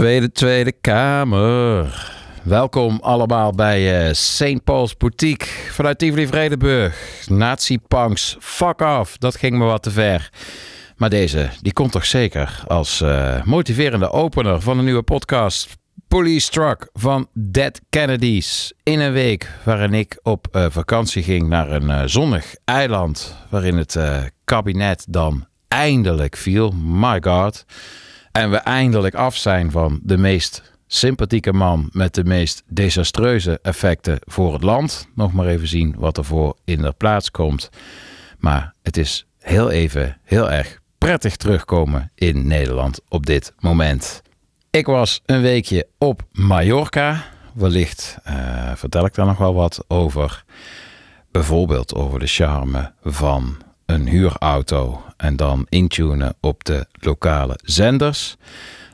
Tweede, Tweede Kamer. Welkom allemaal bij eh St. Paul's Boutique vanuit Tivoli Vredenburg. Nazi-punks, fuck off, dat ging me wat te ver. Maar deze, die komt toch zeker als eh, motiverende opener van een nieuwe podcast. Police Truck van Dead Kennedys. In een week waarin ik op eh, vakantie ging naar een zonnig eiland. Waarin het kabinet dan eindelijk viel. My god. En we eindelijk af zijn van de meest sympathieke man met de meest desastreuze effecten voor het land. Nog maar even zien wat er voor in de plaats komt. Maar het is heel even heel erg prettig terugkomen in Nederland op dit moment. Ik was een weekje op Mallorca. Wellicht eh, vertel ik daar nog wel wat over. Bijvoorbeeld over de charme van een huurauto en dan intunen op de lokale zenders.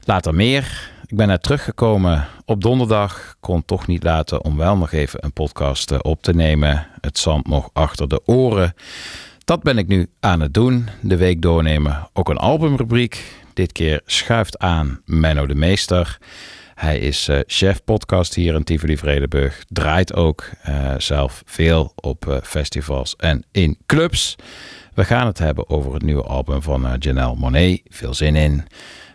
Later meer. Ik ben net teruggekomen op donderdag. Kon toch niet laten om wel nog even een podcast eh, op te nemen. Het zand nog achter de oren. Dat ben ik nu aan het doen. De week doornemen. Ook een albumrubriek. Dit keer schuift aan Menno de Meester. Hij is eh, chef podcast hier in Tivoli Vredenburg. Draait ook eh, zelf veel op festivals en in clubs. We gaan het hebben over het nieuwe album van eh, Janelle Monet. Veel zin in.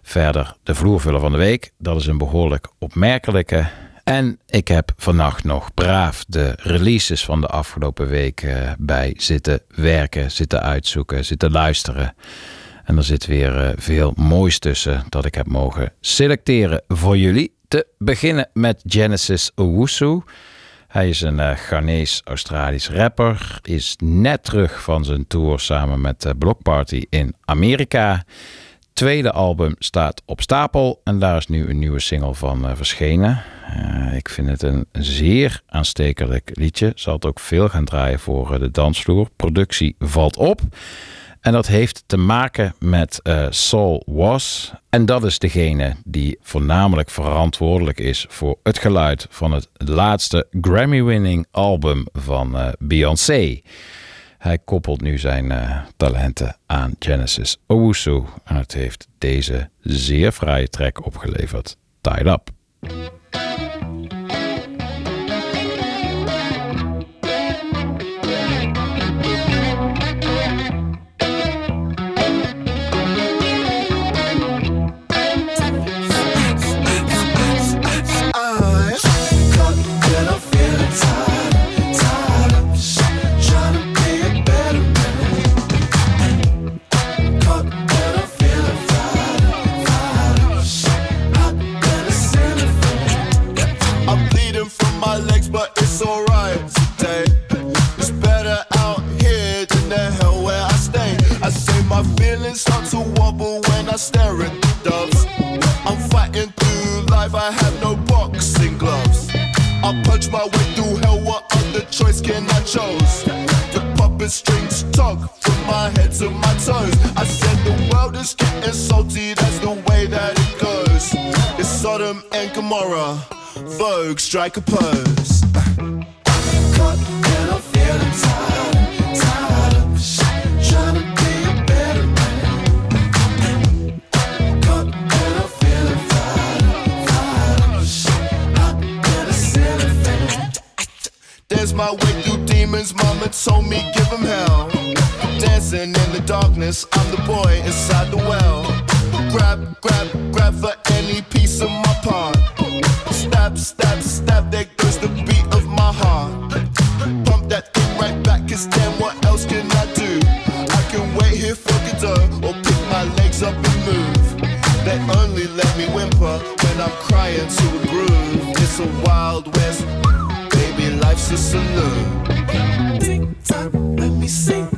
Verder de vloervuller van de week. Dat is een behoorlijk opmerkelijke. En ik heb vannacht nog braaf de releases van de afgelopen week eh, bij zitten werken, zitten uitzoeken, zitten luisteren. En er zit weer eh, veel moois tussen dat ik heb mogen selecteren voor jullie. Te beginnen met Genesis Owusu. Hij is een uh, Ghanese-Australisch rapper. Is net terug van zijn tour samen met uh, Block Party in Amerika. Tweede album staat op stapel en daar is nu een nieuwe single van uh, verschenen. Uh, ik vind het een zeer aanstekelijk liedje. Zal het ook veel gaan draaien voor de dansvloer. Productie valt op. En dat heeft te maken met uh, Saul Was. En dat is degene die voornamelijk verantwoordelijk is voor het geluid van het laatste Grammy-winning album van uh, Beyoncé. Hij koppelt nu zijn uh, talenten aan Genesis Owusu. En het heeft deze zeer fraaie track opgeleverd. Tied Up. but Vogue, strike a pose. Caught and I'm feeling tired, tired of this shit, trying to be a better man. Caught and I'm feeling tired, tired I'm gonna send a fan. There's my way through demons, mama told me give them hell. Dancing in the darkness, I'm the boy inside the well. Grab, grab, grab for any piece of my part. Stab, stab, stab, there goes the beat of my heart. Pump that thing right back, cause then what else can I do? I can wait here for Godot or pick my legs up and move. They only let me whimper when I'm crying to a groove. It's a wild west, baby, life's a saloon. Tick tock, let me sing.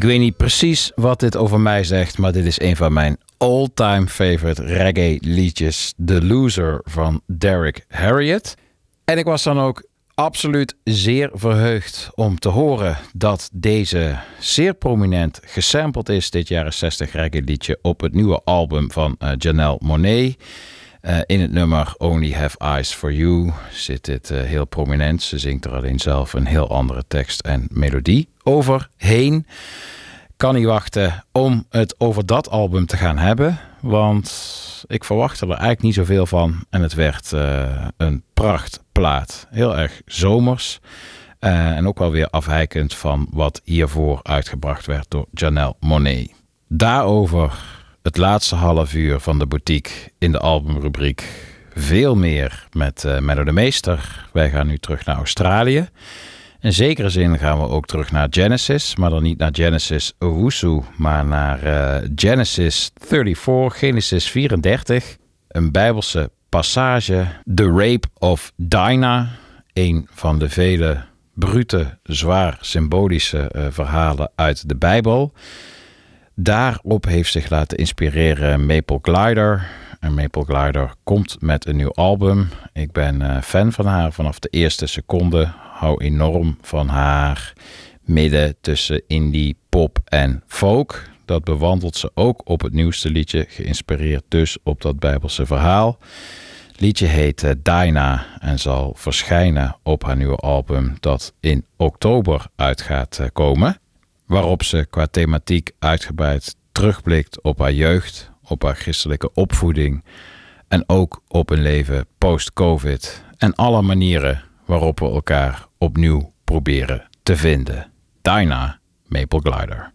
Ik weet niet precies wat dit over mij zegt, maar dit is een van mijn all-time favorite reggae liedjes. The Loser van Derek Harriott. En ik was dan ook absoluut zeer verheugd om te horen dat deze zeer prominent gesampled is, dit jaren 60 reggae liedje, op het nieuwe album van eh, Janelle Monet. Eh, in het nummer Only Have Eyes for You zit dit eh, heel prominent. Ze zingt er alleen zelf een heel andere tekst en melodie overheen. Kan niet wachten om het over dat album te gaan hebben. Want ik verwachtte er eigenlijk niet zoveel van. En het werd eh, een prachtplaat. Heel erg zomers. Eh, en ook wel weer afwijkend van wat hiervoor uitgebracht werd door Janelle Monet. Daarover het laatste half uur van de boutique in de albumrubriek. Veel meer met uh, de Meester. Wij gaan nu terug naar Australië. In zekere zin gaan we ook terug naar Genesis, maar dan niet naar Genesis Owusu, maar naar eh, Genesis 34, Genesis 34. Een bijbelse passage, The Rape of Dinah. Een van de vele brute, zwaar symbolische eh, verhalen uit de Bijbel. Daarop heeft zich laten inspireren Maple Glider. En Maple Glider komt met een nieuw album. Ik ben eh, fan van haar vanaf de eerste seconde. Hou enorm van haar midden tussen indie, pop en folk. Dat bewandelt ze ook op het nieuwste liedje, geïnspireerd dus op dat Bijbelse verhaal. Liedje heet uh, Dinah en zal verschijnen op haar nieuwe album dat in oktober uit gaat uh, komen. Waarop ze qua thematiek uitgebreid terugblikt op haar jeugd, op haar christelijke opvoeding en ook op een leven post-COVID en alle manieren waarop we elkaar opnieuw proberen te vinden. Dinah Maple Glider.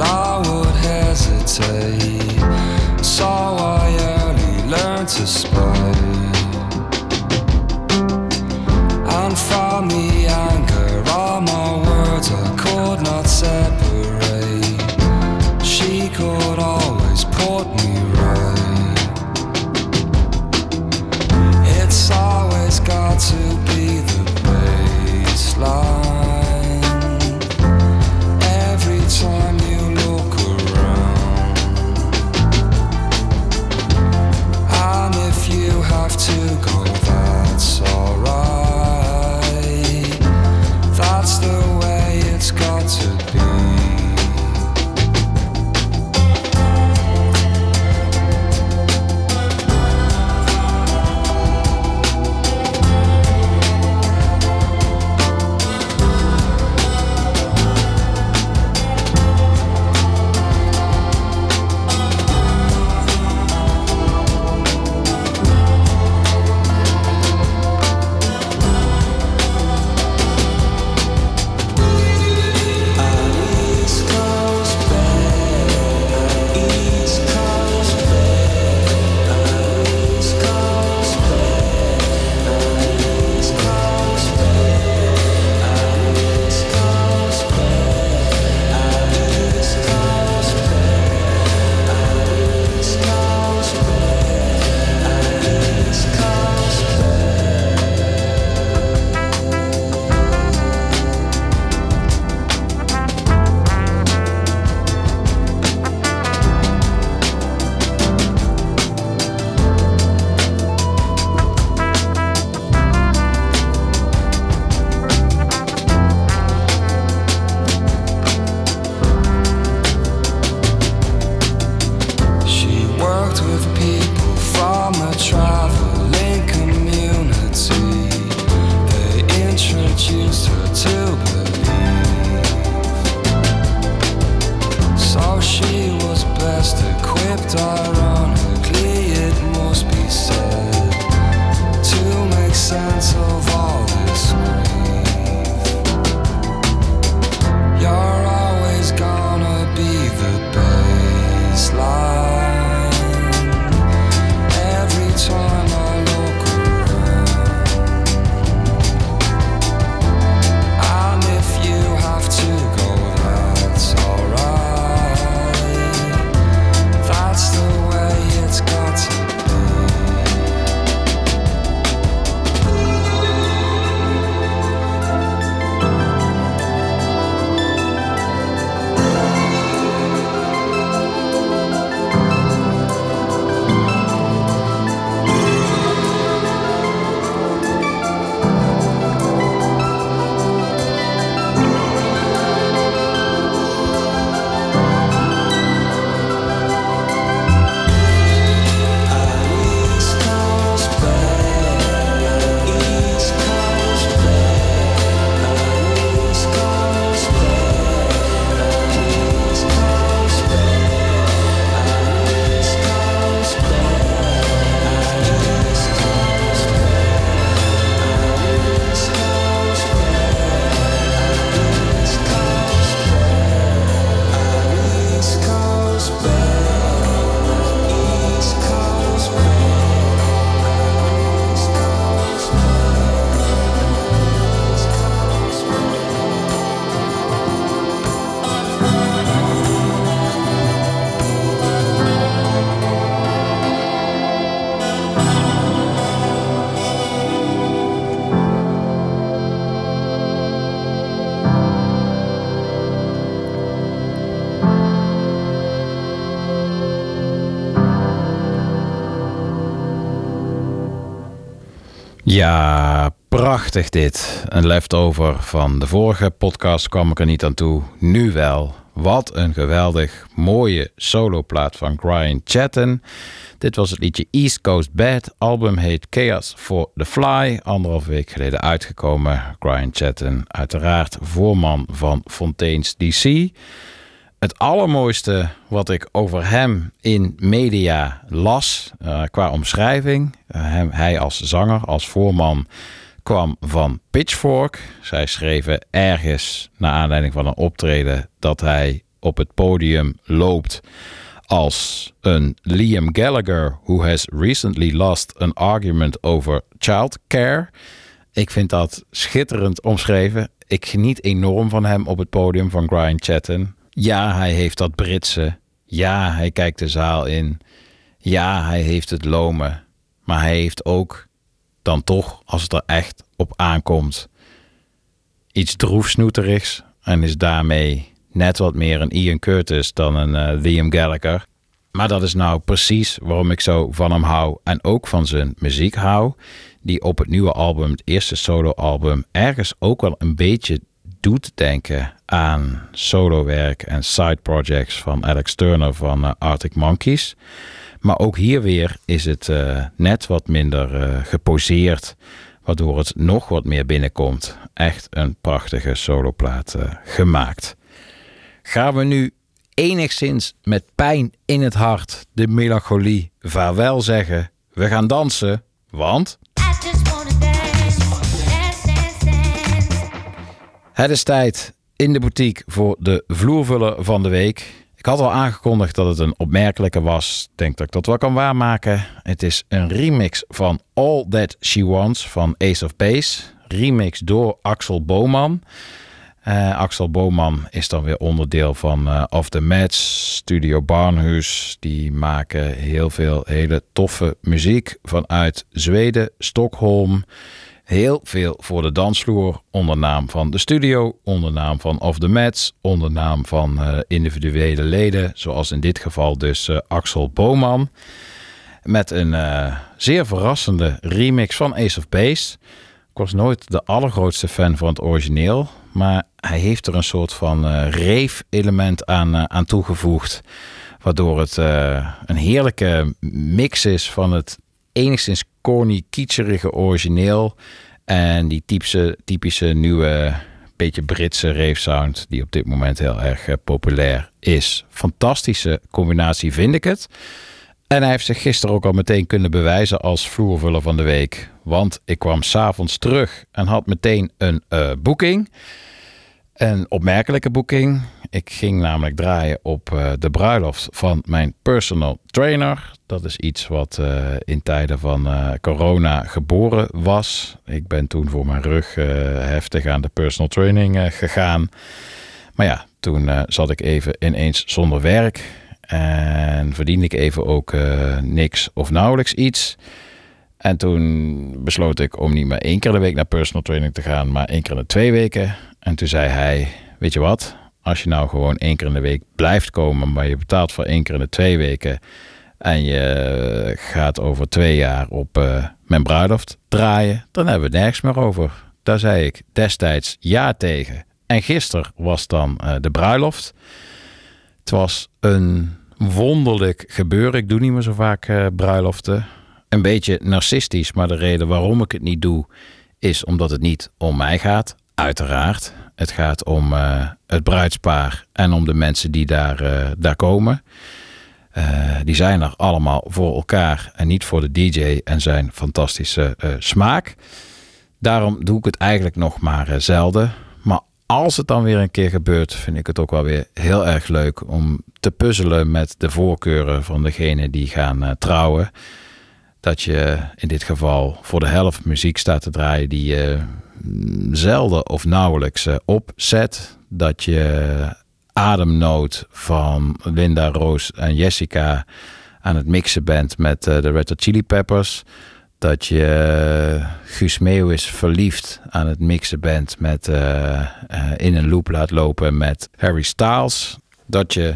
I would hesitate. So I early learned to spy. Ja, prachtig dit. Een leftover van de vorige podcast kwam ik er niet aan toe. Nu wel. Wat een geweldig mooie soloplaat van Brian Chatten. Dit was het liedje East Coast Bad. Album heet Chaos for the Fly. Anderhalf week geleden uitgekomen. Brian Chatten, uiteraard voorman van Fontaine's DC. Het allermooiste wat ik over hem in media las, eh, qua omschrijving. eh, hem, hij als zanger, als voorman, kwam van Pitchfork. Zij schreven ergens, naar aanleiding van een optreden, dat hij op het podium loopt als een Liam Gallagher who has recently lost an argument over childcare. Ik vind dat schitterend omschreven. Ik geniet enorm van hem op het podium van Brian Chatten. Ja, hij heeft dat Britse. Ja, hij kijkt de zaal in. Ja, hij heeft het lomen. Maar hij heeft ook dan toch, als het er echt op aankomt, iets droefsnoeterigs. En is daarmee net wat meer een Ian Curtis dan een eh, Liam Gallagher. Maar dat is nou precies waarom ik zo van hem hou en ook van zijn muziek hou. Die op het nieuwe album, het eerste soloalbum, ergens ook wel een beetje doet denken aan solowerk en side projects van Alex Turner van eh, Arctic Monkeys. Maar ook hier weer is het eh, net wat minder eh, geposeerd, waardoor het nog wat meer binnenkomt. Echt een prachtige soloplaat gemaakt. Gaan we nu enigszins met pijn in het hart de melancholie vaarwel zeggen? We gaan dansen, want Het is tijd in de boutique voor de vloervuller van de week. Ik had al aangekondigd dat het een opmerkelijke was. Ik denk dat ik dat wel kan waarmaken. Het is een remix van All That She Wants van Ace of Base. Remix door Axel Boman. Eh, Axel Boman is dan weer onderdeel van eh Of The Match, Studio Barnhuis. Die maken heel veel hele toffe muziek vanuit Zweden, Stockholm. Heel veel voor de dansvloer, onder naam van de studio, onder naam van Of The Mats, onder naam van eh, individuele leden, zoals in dit geval dus eh, Axel Boman. Met een eh, zeer verrassende remix van Ace of Base. Ik was nooit de allergrootste fan van het origineel, maar hij heeft er een soort van rave-element aan, aan toegevoegd. Waardoor het een heerlijke mix is van het enigszins corny, kietserige origineel. En die typische, typische nieuwe, beetje Britse rave sound die op dit moment heel erg eh, populair is. Fantastische combinatie vind ik het. En hij heeft zich gisteren ook al meteen kunnen bewijzen als vloervuller van de week. Want ik kwam s'avonds terug en had meteen een eh, boeking. Een opmerkelijke boeking. Ik ging namelijk draaien op eh, de bruiloft van mijn personal trainer. Dat is iets wat eh, in tijden van eh, corona geboren was. Ik ben toen voor mijn rug heftig aan de personal training gegaan. Maar ja, toen zat ik even ineens zonder werk. En verdiende ik even ook niks of nauwelijks iets. En toen besloot ik om niet maar één keer de week naar personal training te gaan, maar één keer in de twee weken. En toen zei hij: Weet je wat? Als je nou gewoon één keer in de week blijft komen, maar je betaalt voor één keer in de twee weken. En je gaat over twee jaar op eh, mijn bruiloft draaien, dan hebben we nergens meer over. Daar zei ik destijds ja tegen. En gisteren was dan eh, de bruiloft. Het was een wonderlijk gebeuren. Ik doe niet meer zo vaak eh, bruiloften. Een beetje narcistisch, maar de reden waarom ik het niet doe, is omdat het niet om mij gaat. Uiteraard. Het gaat om eh, het bruidspaar en om de mensen die daar, eh, daar komen. Eh, die zijn er allemaal voor elkaar en niet voor de DJ en zijn fantastische smaak. Daarom doe ik het eigenlijk nog maar zelden. Maar als het dan weer een keer gebeurt, vind ik het ook wel weer heel erg leuk om te puzzelen met de voorkeuren van degene die gaan trouwen. Dat je in dit geval voor de helft muziek staat te draaien die je mm, zelden of nauwelijks eh, opzet. Dat je ademnood van Linda, Roos en Jessica aan het mixen bent met eh, de Red Hot Chili Peppers. Dat je eh, Guus Meeuwis verliefd aan het mixen bent met in een loop laat lopen met Harry Styles. Dat je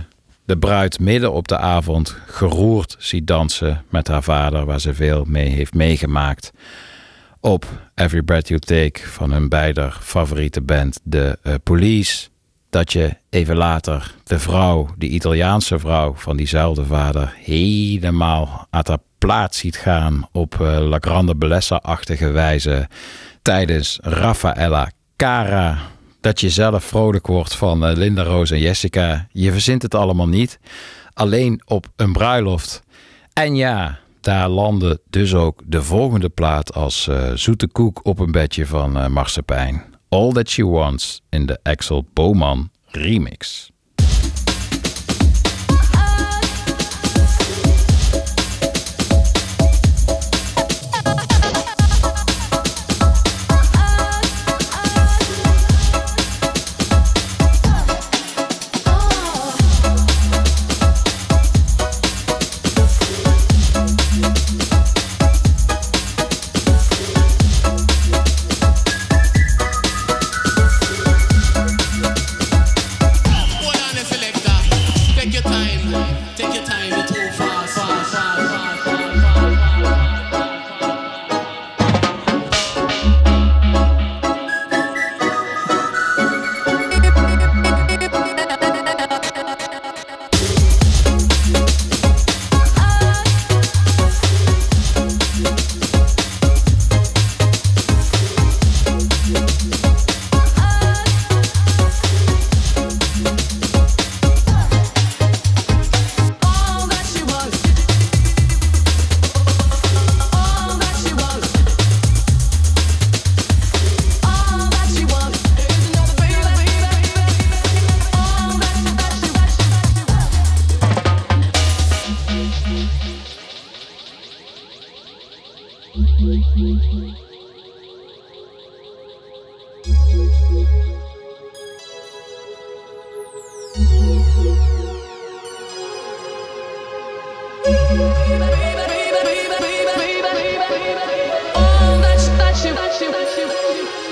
de bruid midden op de avond geroerd ziet dansen met haar vader, waar ze veel mee heeft meegemaakt. Op Every Breath You Take van hun beider favoriete band, de eh, Police. Dat je even later de vrouw, die Italiaanse vrouw van diezelfde vader, helemaal uit haar plaats ziet gaan op eh, La Grande Bellezza-achtige wijze tijdens Raffaella Cara. Dat je zelf vrolijk wordt van eh, Linda, Roos en Jessica. Je verzint het allemaal niet. Alleen op een bruiloft. En ja, daar landde dus ook de volgende plaat als eh, zoete koek op een bedje van eh Marsepein. All That She Wants in de Axel Boman remix. против.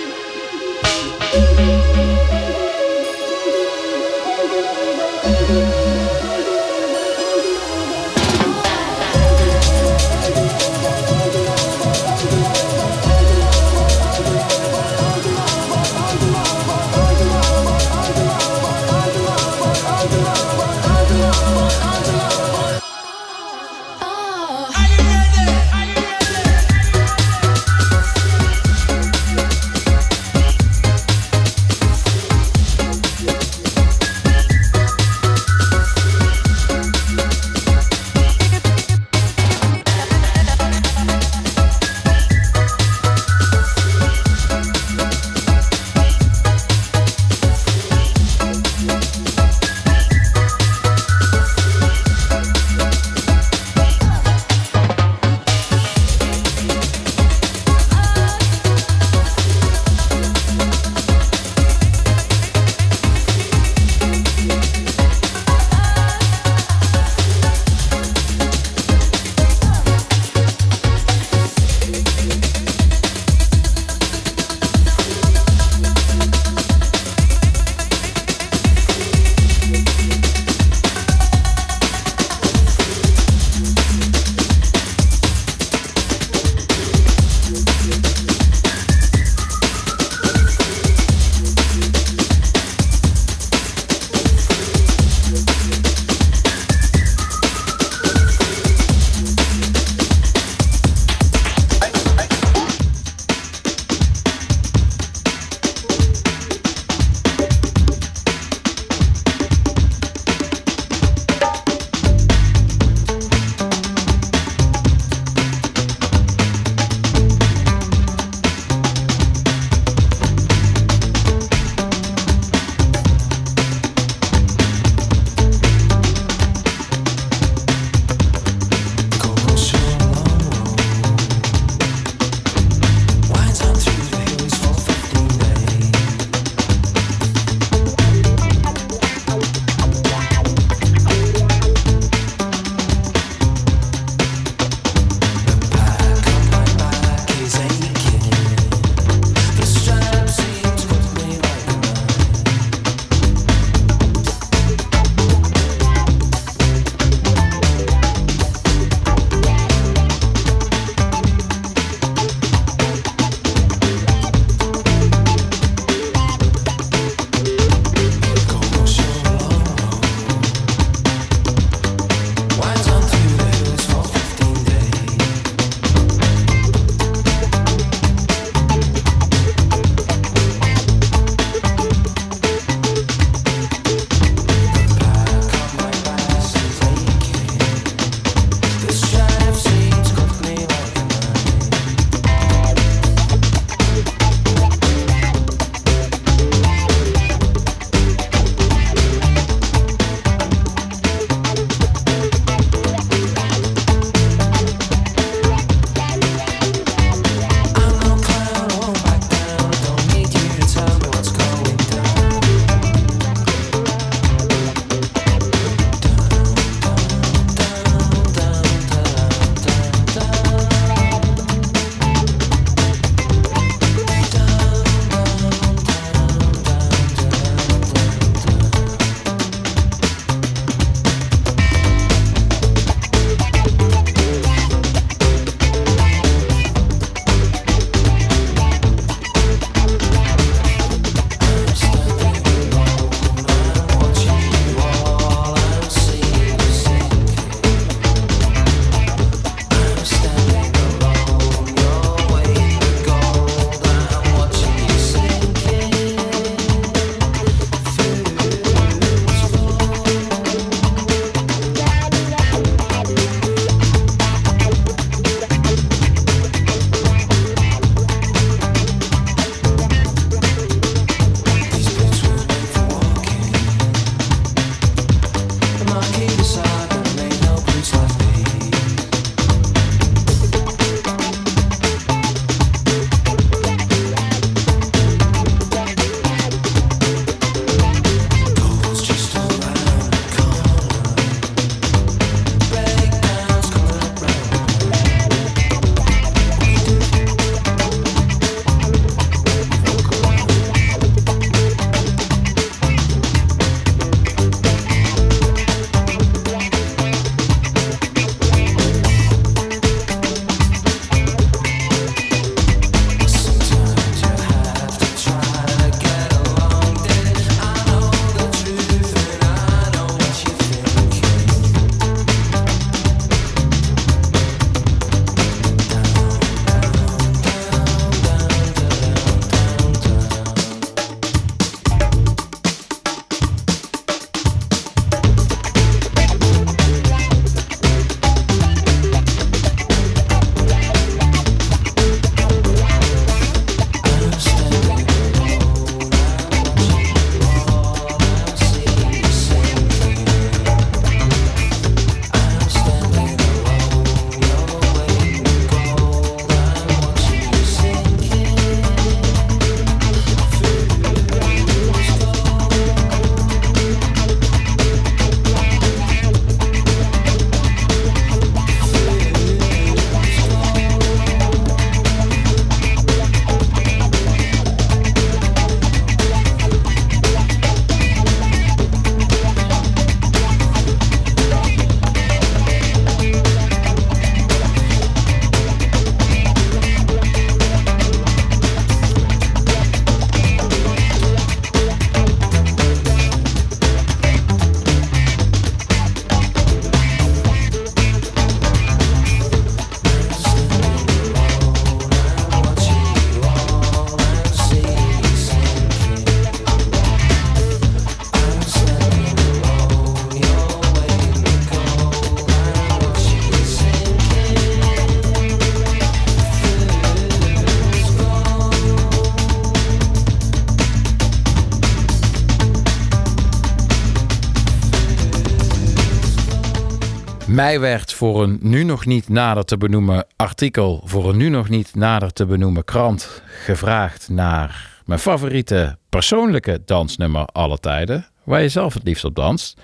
Mij werd voor een nu nog niet nader te benoemen artikel, voor een nu nog niet nader te benoemen krant gevraagd naar mijn favoriete persoonlijke dansnummer alle tijden, waar je zelf het liefst op danst.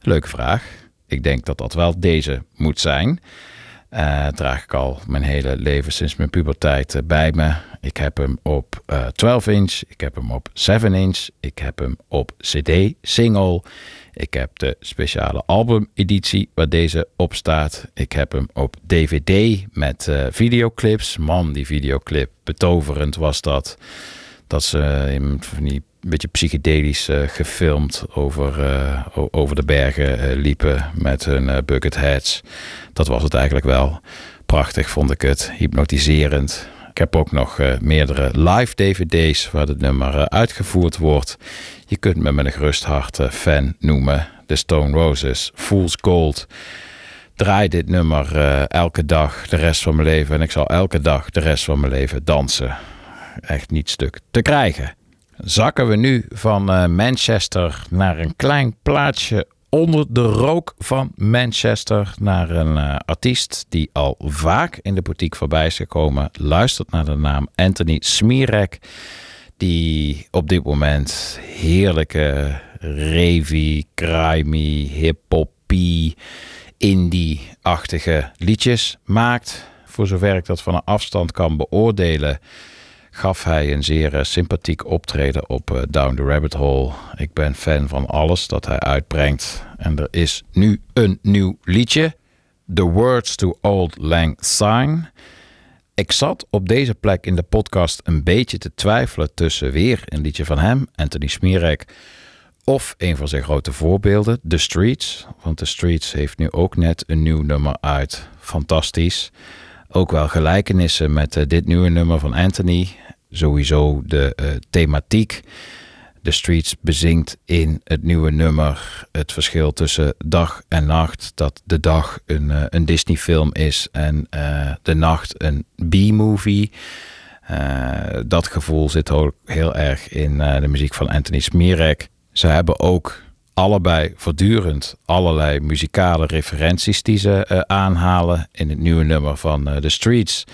Leuke vraag. Ik denk dat dat wel deze moet zijn. Eh, draag ik al mijn hele leven sinds mijn puberteit eh, bij me. Ik heb hem op eh 12 inch, ik heb hem op 7 inch, ik heb hem op CD, single. Ik heb de speciale albumeditie waar deze op staat. Ik heb hem op DVD met eh, videoclips. Man, die videoclip, betoverend was dat. Dat ze in van beetje psychedelisch eh, gefilmd over, eh, over de bergen liepen met hun bucket hats. Dat was het eigenlijk wel. Prachtig vond ik het, hypnotiserend. Ik heb ook nog eh, meerdere live DVD's waar het nummer eh, uitgevoerd wordt. Je kunt me met een gerust hart eh, fan noemen. The Stone Roses, Fool's Gold. Draai dit nummer elke dag de rest van mijn leven. En ik zal elke dag de rest van mijn leven dansen. Echt niet stuk te krijgen. Zakken we nu van Manchester naar een klein plaatsje onder de rook van Manchester. Naar een eh, artiest die al vaak in de boutique voorbij is gekomen. Luistert naar de naam Anthony Smirek. Die op dit moment heerlijke ravey, crimey, hip-hoppy, indie-achtige liedjes maakt. Voor zover ik dat van een afstand kan beoordelen, gaf hij een zeer eh, sympathiek optreden op eh, Down the Rabbit Hole. Ik ben fan van alles dat hij uitbrengt. En er is nu een nieuw liedje. The Words to Old Lang Syne. Ik zat op deze plek in de podcast een beetje te twijfelen tussen weer een liedje van hem, Anthony Smirek, of een van zijn grote voorbeelden, The Streets. Want The Streets heeft nu ook net een nieuw nummer uit. Fantastisch. Ook wel gelijkenissen met eh, dit nieuwe nummer van Anthony. Sowieso de eh, thematiek. The Streets bezingt in het nieuwe nummer het verschil tussen dag en nacht. Dat de dag een, eh, een Disney-film is en de nacht een B-movie. Dat gevoel zit ook heel erg in de muziek van Anthony Smirek. Ze hebben ook allebei voortdurend allerlei muzikale referenties die ze eh, aanhalen. In het nieuwe nummer van eh, The Streets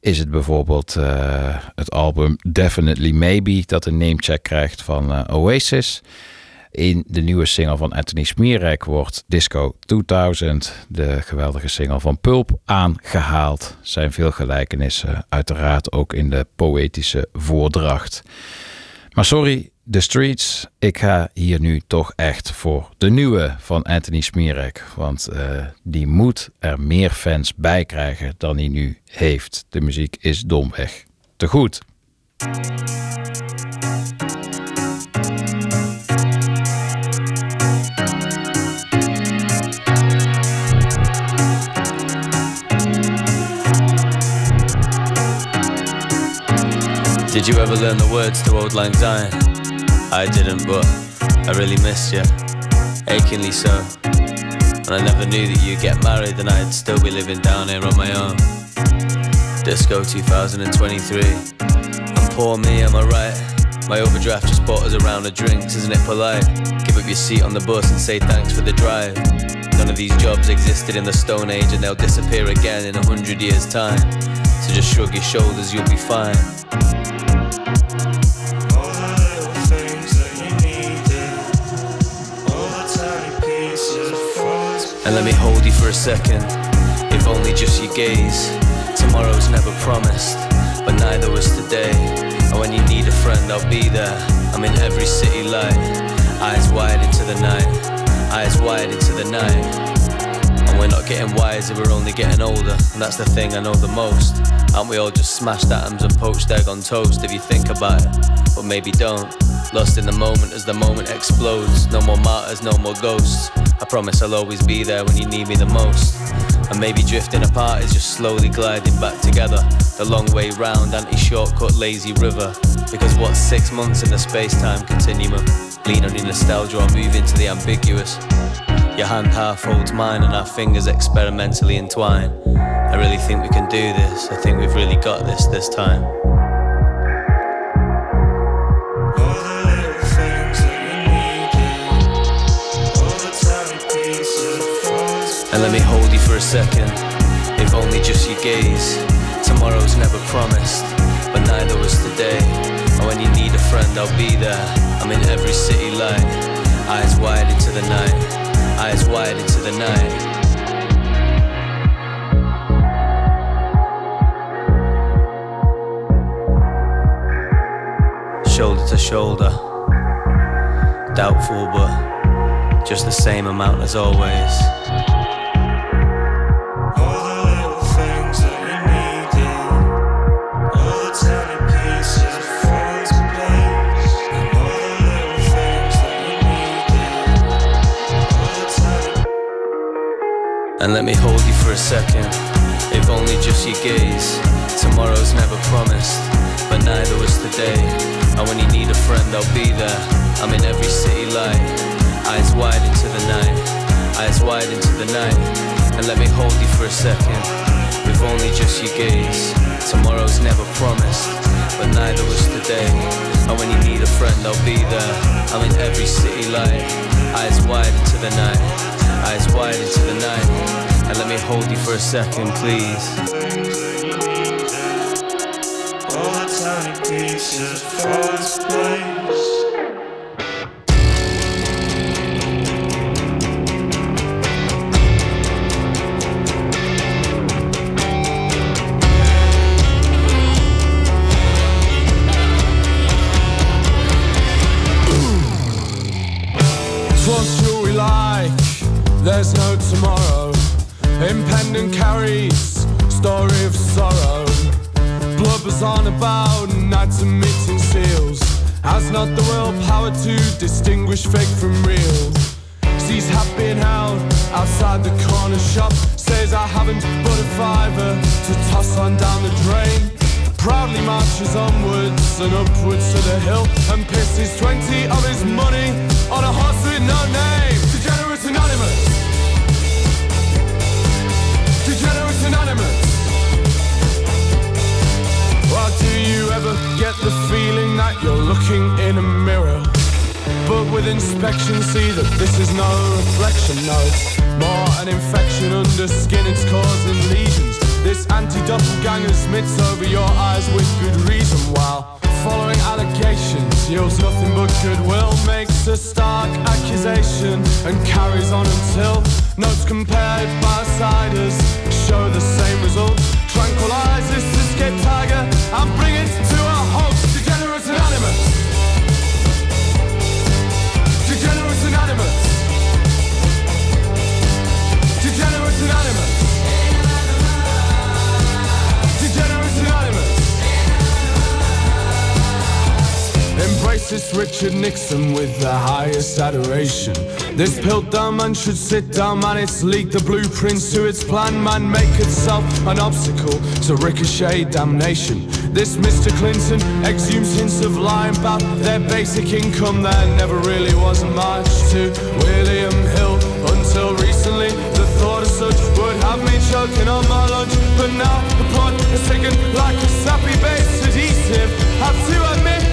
is het bijvoorbeeld eh, het album Definitely Maybe dat een namecheck krijgt van Oasis. In de nieuwe single van Anthony Smirek wordt Disco 2000, de geweldige single van Pulp, aangehaald. Zijn veel gelijkenissen, uiteraard ook in de poëtische voordracht. Maar sorry, The Streets, ik ga hier nu toch echt voor de nieuwe van Anthony Smirek. Want eh, die moet er meer fans bij krijgen dan hij nu heeft. De muziek is domweg te goed. Did you ever learn the words to Old Lang Syne? I didn't, but I really missed you, achingly so. And I never knew that you'd get married, and I'd still be living down here on my own. Disco 2023. And poor me, am I right? My overdraft just bought us a round of drinks, isn't it polite? Give up your seat on the bus and say thanks for the drive. None of these jobs existed in the Stone Age, and they'll disappear again in a hundred years' time. So just shrug your shoulders, you'll be fine. And let me hold you for a second, if only just your gaze. Tomorrow's never promised, but neither was today. And when you need a friend, I'll be there. I'm in every city light, eyes wide into the night, eyes wide into the night. And we're not getting wiser, we're only getting older. And that's the thing I know the most. Aren't we all just smashed atoms and poached egg on toast if you think about it? But maybe don't. Lost in the moment as the moment explodes. No more martyrs, no more ghosts. I promise I'll always be there when you need me the most. And maybe drifting apart is just slowly gliding back together. The long way round, anti shortcut, lazy river. Because what's six months in the space time continuum? Lean on your nostalgia or move into the ambiguous. Your hand half holds mine and our fingers experimentally entwine. I really think we can do this. I think we've really got this this time. Me hold second, if only just your gaze. Tomorrow's never promised, but neither was today. And when you need a friend, I'll be there. I'm in every city light, eyes wide into the night, eyes wide into the night. shoulder to shoulder. Doubtful, but just the same amount as always. And let me hold you for a second, if only just your gaze. Tomorrow's never promised, but neither was today. And when you need a friend, I'll be there. I'm in every city light, eyes wide into the night, eyes wide into the night. And let me hold you for a second, if only just your gaze. Tomorrow's never promised, but neither was today. And when you need a friend, I'll be there. I'm in every city light, eyes wide into the night, eyes wide into the night. And let me hold you for a second, please. all the tiny pieces fall into place. Anonymous. Do you ever get the feeling that you're looking in a mirror? But with inspection, see that this is no reflection. No, it's more an infection under skin, it's causing lesions. This anti-doppelganger smits over your eyes with good reason. While following allegations yields nothing but goodwill, makes a stark accusation and carries on until notes compared by siders show the same result. Tranquilize this escape tiger and bring it to This Richard Nixon with the highest adoration. This dumb man should sit down, man. It's leaked the blueprints to its plan, man. Make itself an obstacle to ricochet damnation. This Mr. Clinton exhumes hints of lying about their basic income. There never really wasn't much to William Hill until recently. The thought of such would have me choking on my lunch, but now the plot is taken like a sappy base adhesive. Have to admit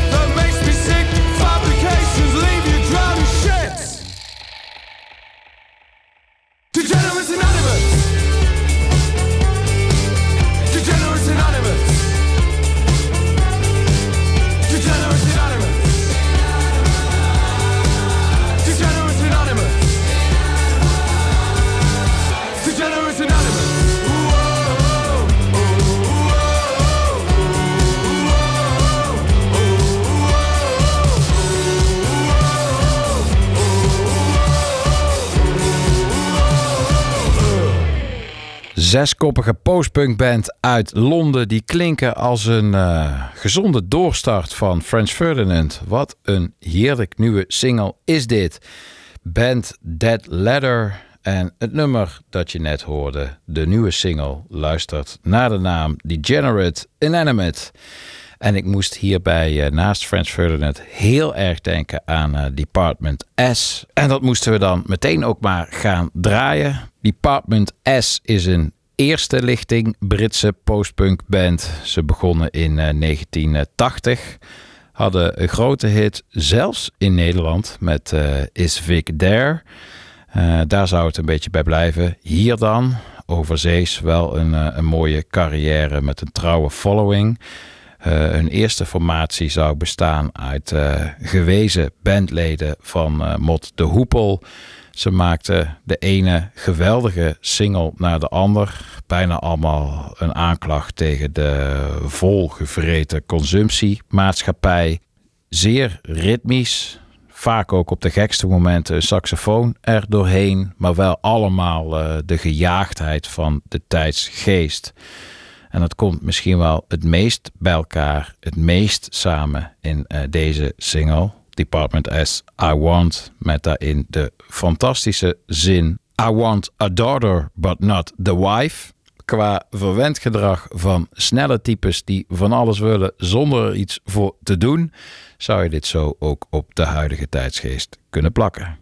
Zeskoppige postpunkband uit Londen. Die klinken als een eh, gezonde doorstart van Franz Ferdinand. Wat een heerlijk nieuwe single is dit. Band Dead Letter. En het nummer dat je net hoorde, de nieuwe single, luistert naar de naam Degenerate Inanimate. En ik moest hierbij eh, naast Franz Ferdinand heel erg denken aan eh, Department S. En dat moesten we dan meteen ook maar gaan draaien. Department S is een eerste lichting Britse postpunk band. Ze begonnen in eh, 1980. Hadden een grote hit, zelfs in Nederland, met eh, Is Vic There. Eh, daar zou het een beetje bij blijven. Hier dan, overzees wel een, eh, een mooie carrière met een trouwe following. Eh, hun eerste formatie zou bestaan uit eh, gewezen bandleden van eh, Mot de Hoepel. Ze maakten de ene geweldige single naar de ander. Bijna allemaal een aanklacht tegen de volgevreten consumptiemaatschappij. Zeer ritmisch. Vaak ook op de gekste momenten een saxofoon er doorheen. Maar wel allemaal eh, de gejaagdheid van de tijdsgeest. En dat komt misschien wel het meest bij elkaar, het meest samen in eh, deze single. Department S, I Want, met daarin de fantastische zin I want a daughter, but not the wife. Qua verwend gedrag van snelle types die van alles willen zonder er iets voor te doen, zou je dit zo ook op de huidige tijdsgeest kunnen plakken.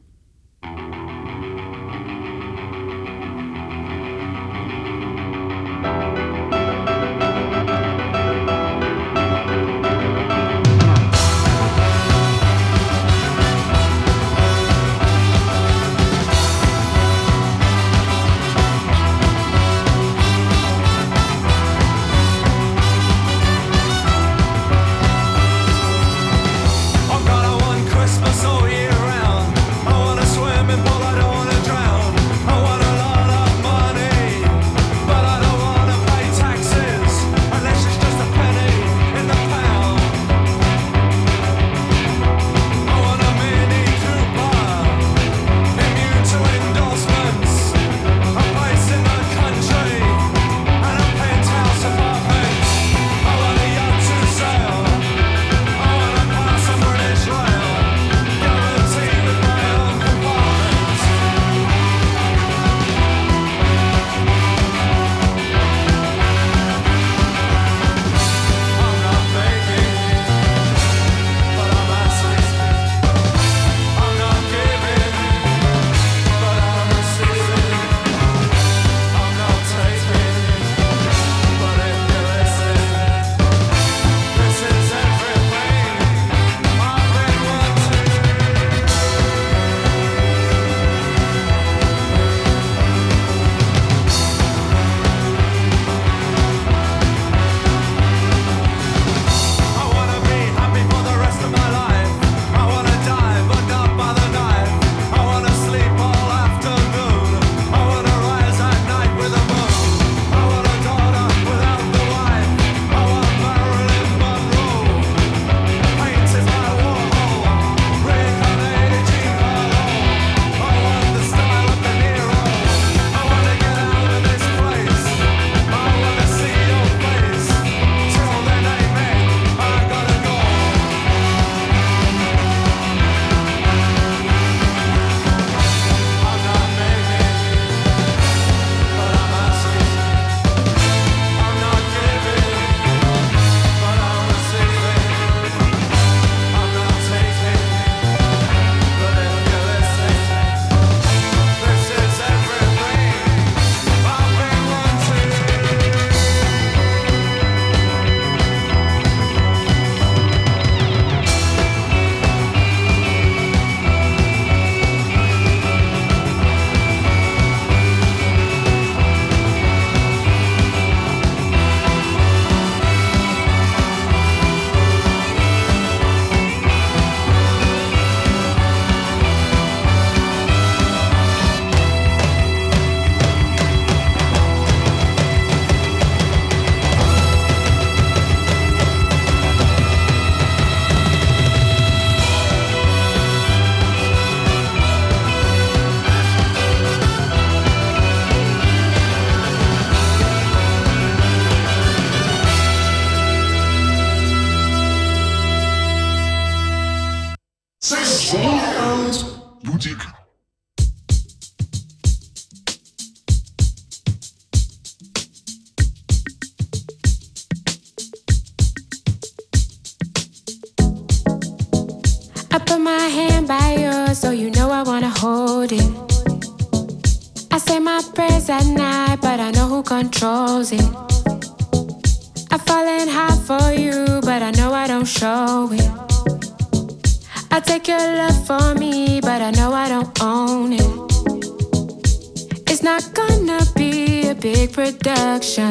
Controls it. I falling hard for you, but I know I don't show it. I take your love for me, but I know I don't own it. It's not gonna be a big production.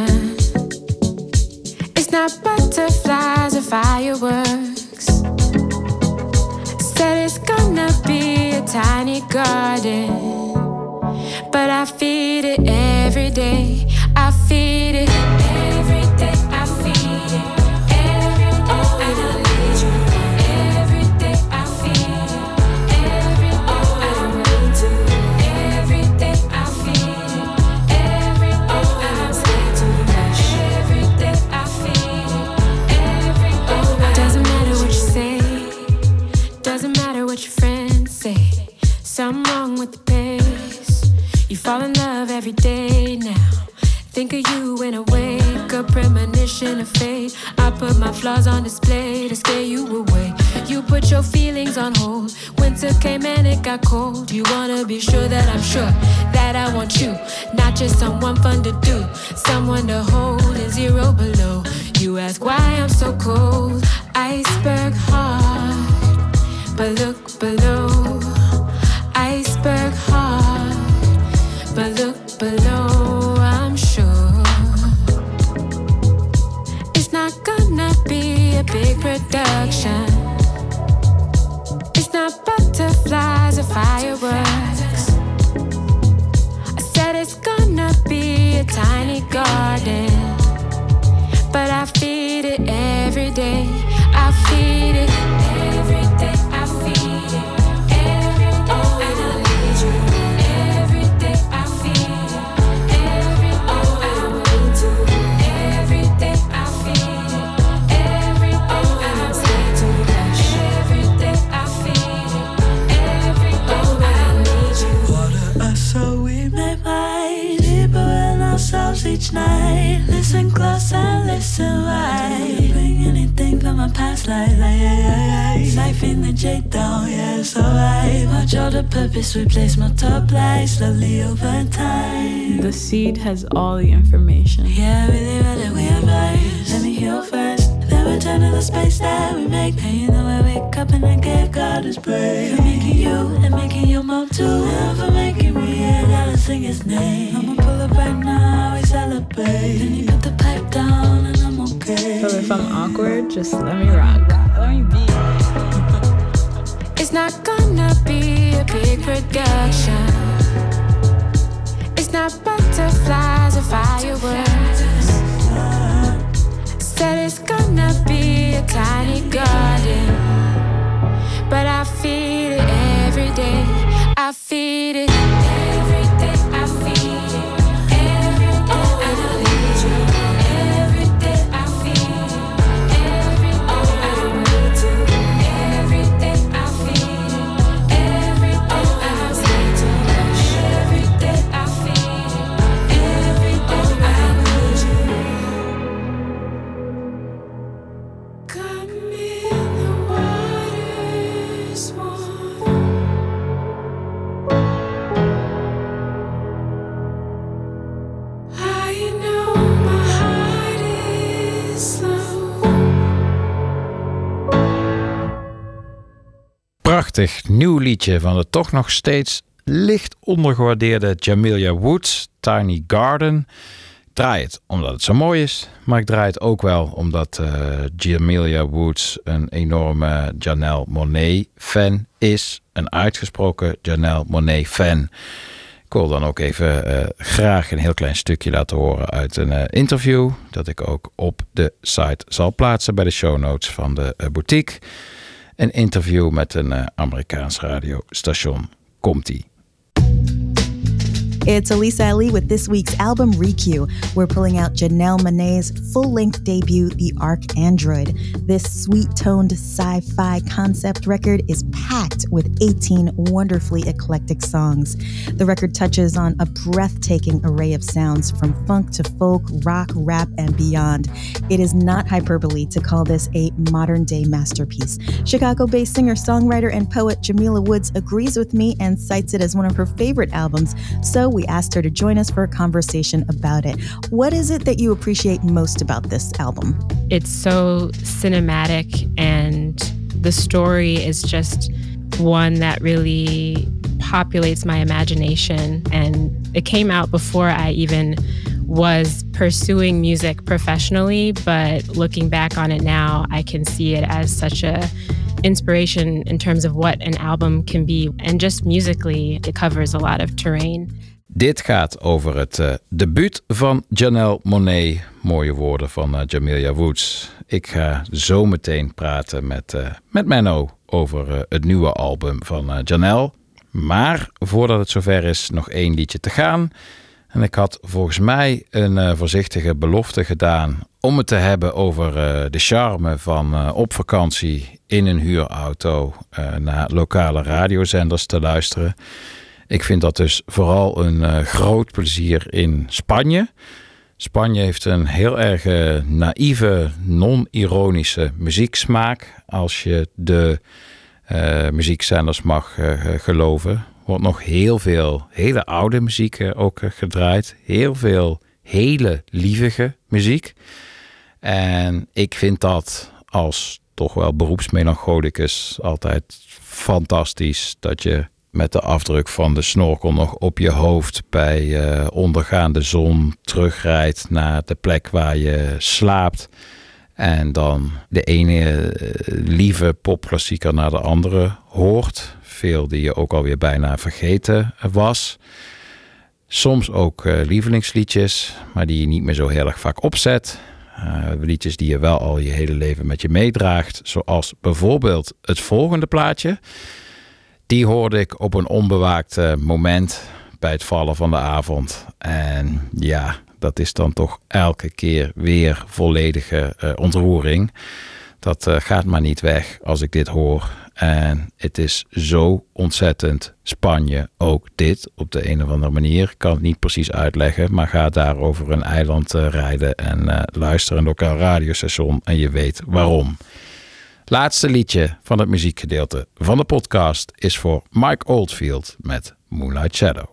That I'm sure that I want you, not just someone fun to do, someone to hold and zero below. You ask why I'm so cold, iceberg heart. But look below, iceberg heart. But look below, I'm sure it's not gonna be a big production. It's not butterflies or fireworks. Tiny garden. But I feed it every day. Listen close and listen right. Bring anything from my past life, like yeah, yeah, yeah. Siphon the jade down, yeah, it's alright. Watch all the purpose we place, multiply slowly over time. The seed has all the information. Yeah, really, really, we advise. Let me heal first. Return to the space that we make. And you know I wake up and I gave God his praise. For making you and making your mom too. And for making me and I sing his name. I'ma pull up right now, we celebrate. Then you put the pipe down and I'm okay. So if I'm awkward, just let me rock. Let me be. It's not gonna be a big production. It's not butterflies or fireworks. Said it's gonna tiny garden. But I feed it every day. I feed it Nieuw liedje van de toch nog steeds licht ondergewaardeerde Jamilia Woods, Tiny Garden. Ik draai het omdat het zo mooi is, maar ik draai het ook wel omdat eh Jamilia Woods een enorme Janelle Monet fan is. Een uitgesproken Janelle Monet fan. Ik wil dan ook even eh, graag een heel klein stukje laten horen uit een eh, interview. Dat ik ook op de site zal plaatsen bij de show notes van de boutique. Een interview met een eh, Amerikaans radiostation. Komt-ie. It's Elisa Ali with this week's album Req. We're pulling out Janelle Monae's full length debut, The Arc Android. This sweet toned sci fi concept record is packed with 18 wonderfully eclectic songs. The record touches on a breathtaking array of sounds from funk to folk, rock, rap, and beyond. It is not hyperbole to call this a modern day masterpiece. Chicago based singer, songwriter, and poet Jamila Woods agrees with me and cites it as one of her favorite albums. So we asked her to join us for a conversation about it. What is it that you appreciate most about this album? It's so cinematic, and the story is just one that really populates my imagination. And it came out before I even was pursuing music professionally, but looking back on it now, I can see it as such a inspiration in terms of what an album can be. And just musically, it covers a lot of terrain. Dit gaat over het uh, debuut van Janelle Monet. Mooie woorden van uh, Jamelia Woods. Ik ga zo meteen praten met, uh, met Menno over het nieuwe album van Janelle. Maar voordat het zover is, nog één liedje te gaan. En ik had volgens mij een voorzichtige belofte gedaan om het te hebben over de charme van op vakantie in een huurauto naar lokale radiozenders te luisteren. Ik vind dat dus vooral een uh, groot plezier in Spanje. Spanje heeft een heel erg uh, naïeve, non-ironische muzieksmaak. Als je de uh, muziekzenders mag geloven. Wordt nog heel veel hele oude muziek ook gedraaid. Heel veel hele lievige muziek. En ik vind dat als toch wel beroepsmelancholicus altijd fantastisch. Dat je met de afdruk van de snorkel nog op je hoofd bij uh, ondergaande zon terugrijdt naar de plek waar je slaapt. En dan de ene uh, lieve popklassieker naar de andere hoort. Veel die je ook alweer bijna vergeten was. Soms ook uh, lievelingsliedjes, maar die je niet meer zo heel erg vaak opzet. liedjes die je wel al je hele leven met je meedraagt. Zoals bijvoorbeeld het volgende plaatje. Die hoorde ik op een onbewaakt uh, moment bij het vallen van de avond. En ja, dat is dan toch elke keer weer volledige uh, ontroering. Dat uh, gaat maar niet weg als ik dit hoor. En het is zo ontzettend Spanje, ook dit op de een of andere manier. Ik kan het niet precies uitleggen, maar ga daar over een eiland rijden en luister een lokaal radiostation en je weet waarom. Laatste liedje van het muziekgedeelte van de podcast is voor Mike Oldfield met Moonlight Shadow.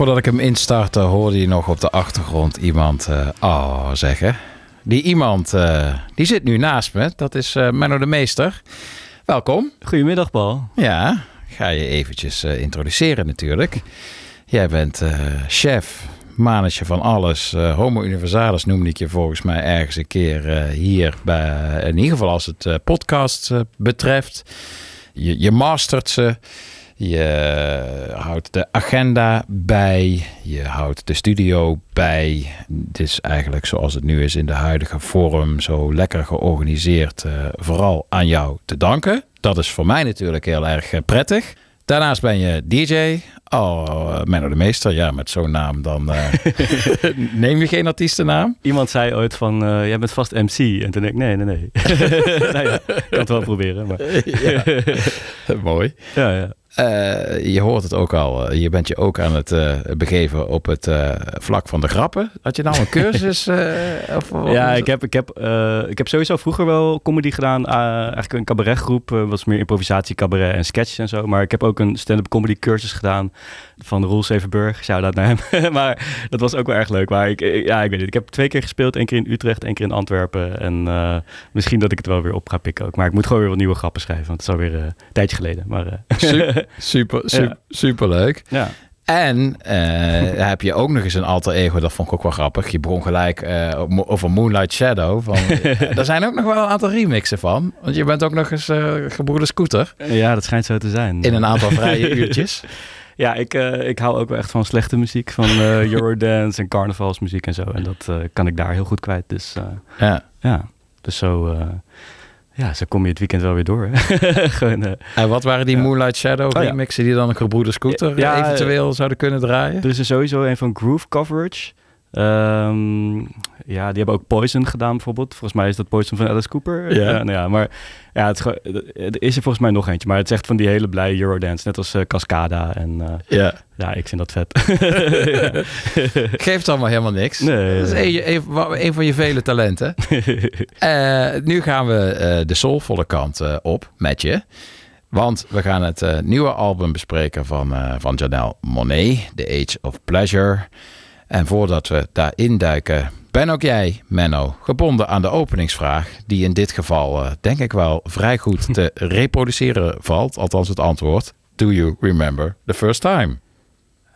Voordat ik hem instartte hoorde je nog op de achtergrond iemand eh oh zeggen. Die iemand eh, die zit nu naast me. Dat is eh Menno de Meester. Welkom. Goedemiddag, Paul. Ja, ga je eventjes eh, introduceren natuurlijk. Jij bent eh, chef, manager van alles. eh, Homo Universalis noemde ik je volgens mij ergens een keer eh, hier. Bij, in ieder geval als het eh, podcast eh, betreft. Je, je mastert ze. Je houdt de agenda bij. Je houdt de studio bij. Het is eigenlijk zoals het nu is in de huidige vorm. Zo lekker georganiseerd. eh, vooral aan jou te danken. Dat is voor mij natuurlijk heel erg eh, prettig. Daarnaast ben je DJ. Oh, Menno de Meester. Ja, met zo'n naam dan eh, neem je geen artiestennaam. Iemand zei ooit van, jij bent vast MC. En toen denk ik, nee, nee, nee. nou ja, ik kan het wel proberen. Maar... Ja. Mooi. Ja, ja. Eh, je hoort het ook al. eh, Je bent je ook aan het eh, begeven op het vlak van de grappen. Had je nou een cursus? of, Ja, ik heb, ik, heb, ik heb sowieso vroeger wel comedy gedaan. eh, eigenlijk een cabaretgroep. was meer improvisatie, cabaret en sketches en zo. Maar ik heb ook een stand-up comedy cursus gedaan van Roel Zevenburg. Shout-out naar hem. maar dat was ook wel erg leuk. Maar ik, ja, ik weet niet. Ik heb twee keer gespeeld. één keer in Utrecht, één keer in Antwerpen. En eh, misschien dat ik het wel weer op ga pikken ook. Maar ik moet gewoon weer wat nieuwe grappen schrijven. Want het is alweer eh, een tijdje geleden. Maar, eh, Super, super, super, Ja. super leuk. Ja. En eh, heb je ook nog eens een alter ego, dat vond ik ook wel grappig. Je begon gelijk mo- over Moonlight Shadow. Van, daar zijn ook nog wel een aantal remixen van. Want je bent ook nog eens eh gebroeders scooter. Ja, dat schijnt zo te zijn. In een aantal vrije uurtjes. Ja, ik, eh, ik hou ook wel echt van slechte muziek. Van eh, Eurodance en carnavalsmuziek en zo. En dat eh, kan ik daar heel goed kwijt. Dus Ja. ja, dus zo, ja, zo kom je het weekend wel weer door. Gewoon, En wat waren die Moonlight Shadow Oh, ja. remixen die dan een gebroeders scooter Ja, eventueel zouden kunnen draaien? er is er sowieso een van Groove Coverage. Ehm, ja, die hebben ook Poison gedaan bijvoorbeeld. Volgens mij is dat Poison van Alice Cooper. Ja. nou ja, maar ja, het, is gewoon- er is er volgens mij nog eentje. Maar het is echt van die hele blije Eurodance. Net als eh, Cascada. En eh, Ja. ja, ik vind dat vet. Geeft allemaal helemaal niks. Nee. Dat is een, een, wa- een van je vele talenten. Eh, nu gaan we eh, de soulvolle kant eh, op met je. Want we gaan het eh, nieuwe album bespreken van, eh, van Janelle Monet, The Age of Pleasure. En voordat we daarin duiken, ben ook jij, Menno, gebonden aan de openingsvraag, die in dit geval eh, denk ik wel vrij goed te reproduceren valt. Althans het antwoord. Do you remember the first time?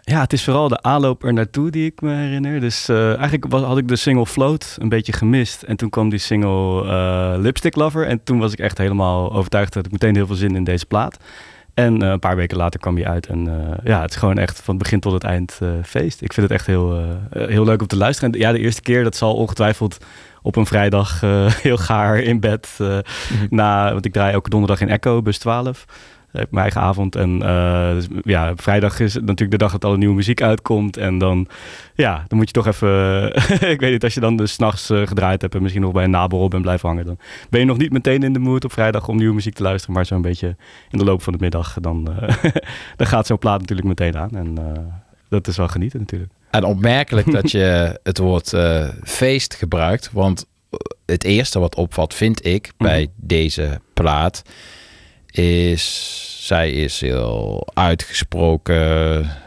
Ja, het is vooral de aanloop er naartoe die ik me herinner. Dus eh, eigenlijk was, had ik de single Float een beetje gemist. En toen kwam die single eh, Lipstick Lover. En toen was ik echt helemaal overtuigd dat ik meteen heel veel zin in deze plaat. En eh, een paar weken later kwam die uit. En eh, ja, het is gewoon echt van begin tot het eind eh, feest. Ik vind het echt heel, heel leuk om te luisteren. En ja, de eerste keer, dat zal ongetwijfeld op een vrijdag heel gaar in bed. eh, na, want ik draai elke donderdag in Echo, bus 12. Heb mijn eigen avond. En eh, dus, ja, vrijdag is natuurlijk de dag dat alle nieuwe muziek uitkomt. En dan, ja, dan moet je toch even... ik weet niet, als je dan dus 's nachts eh, gedraaid hebt... en misschien nog bij een naborrel bent blijven hangen... dan ben je nog niet meteen in de mood op vrijdag om nieuwe muziek te luisteren. Maar zo'n beetje in de loop van de middag... dan, eh, dan gaat zo'n plaat natuurlijk meteen aan. En dat is wel genieten natuurlijk. En opmerkelijk dat je het woord feest gebruikt. Want het eerste wat opvalt, vind ik, bij deze plaat, is zij is heel uitgesproken.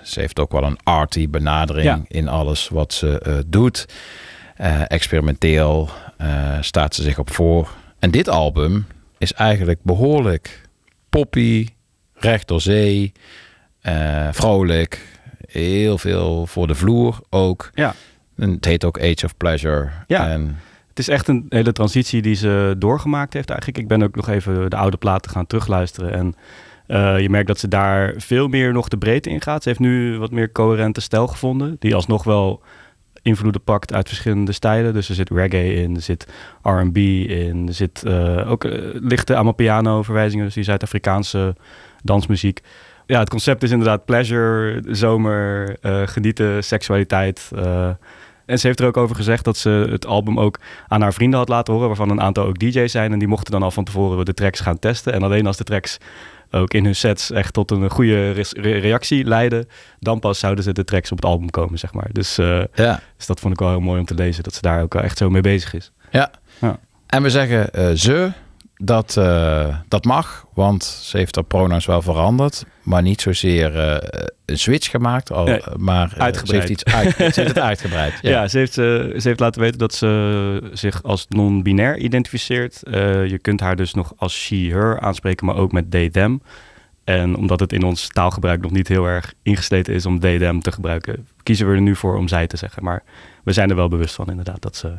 Ze heeft ook wel een arty benadering Ja. in alles wat ze eh, doet. Eh, experimenteel eh, staat ze zich op voor. En dit album is eigenlijk behoorlijk poppy, recht door zee, vrolijk. Heel veel voor de vloer ook. Ja. En het heet ook Age of Pleasure. Ja. En Het is echt een hele transitie die ze doorgemaakt heeft eigenlijk. Ik ben ook nog even de oude platen gaan terugluisteren. En eh, je merkt dat ze daar veel meer nog de breedte in gaat. Ze heeft nu wat meer coherente stijl gevonden. Die alsnog wel invloeden pakt uit verschillende stijlen. Dus er zit reggae in, er zit R&B in. Er zit eh, ook eh, lichte Amapiano verwijzingen. Dus die Zuid-Afrikaanse dansmuziek. Ja, het concept is inderdaad pleasure, zomer, genieten, seksualiteit. En ze heeft er ook over gezegd dat ze het album ook aan haar vrienden had laten horen, waarvan een aantal ook DJ's zijn. En die mochten dan al van tevoren de tracks gaan testen. En alleen als de tracks ook in hun sets echt tot een goede re- re- reactie leiden, dan pas zouden ze de tracks op het album komen, zeg maar. Dus, eh, Ja. dus dat vond ik wel heel mooi om te lezen, dat ze daar ook wel echt zo mee bezig is. Ja. Ja. En we zeggen eh, ze, dat, eh, dat mag, want ze heeft haar pronouns wel veranderd. Maar niet zozeer eh, een switch gemaakt, al, Nee, maar eh, uitgebreid. ze heeft, iets uit, ze heeft het uitgebreid. Ja, Ja. ze, heeft, eh, ze heeft laten weten dat ze zich als non-binair identificeert. Eh, je kunt haar dus nog als she, her aanspreken, maar ook met they, them. En omdat het in ons taalgebruik nog niet heel erg ingesleten is om they, them te gebruiken, kiezen we er nu voor om zij te zeggen. Maar we zijn er wel bewust van inderdaad dat ze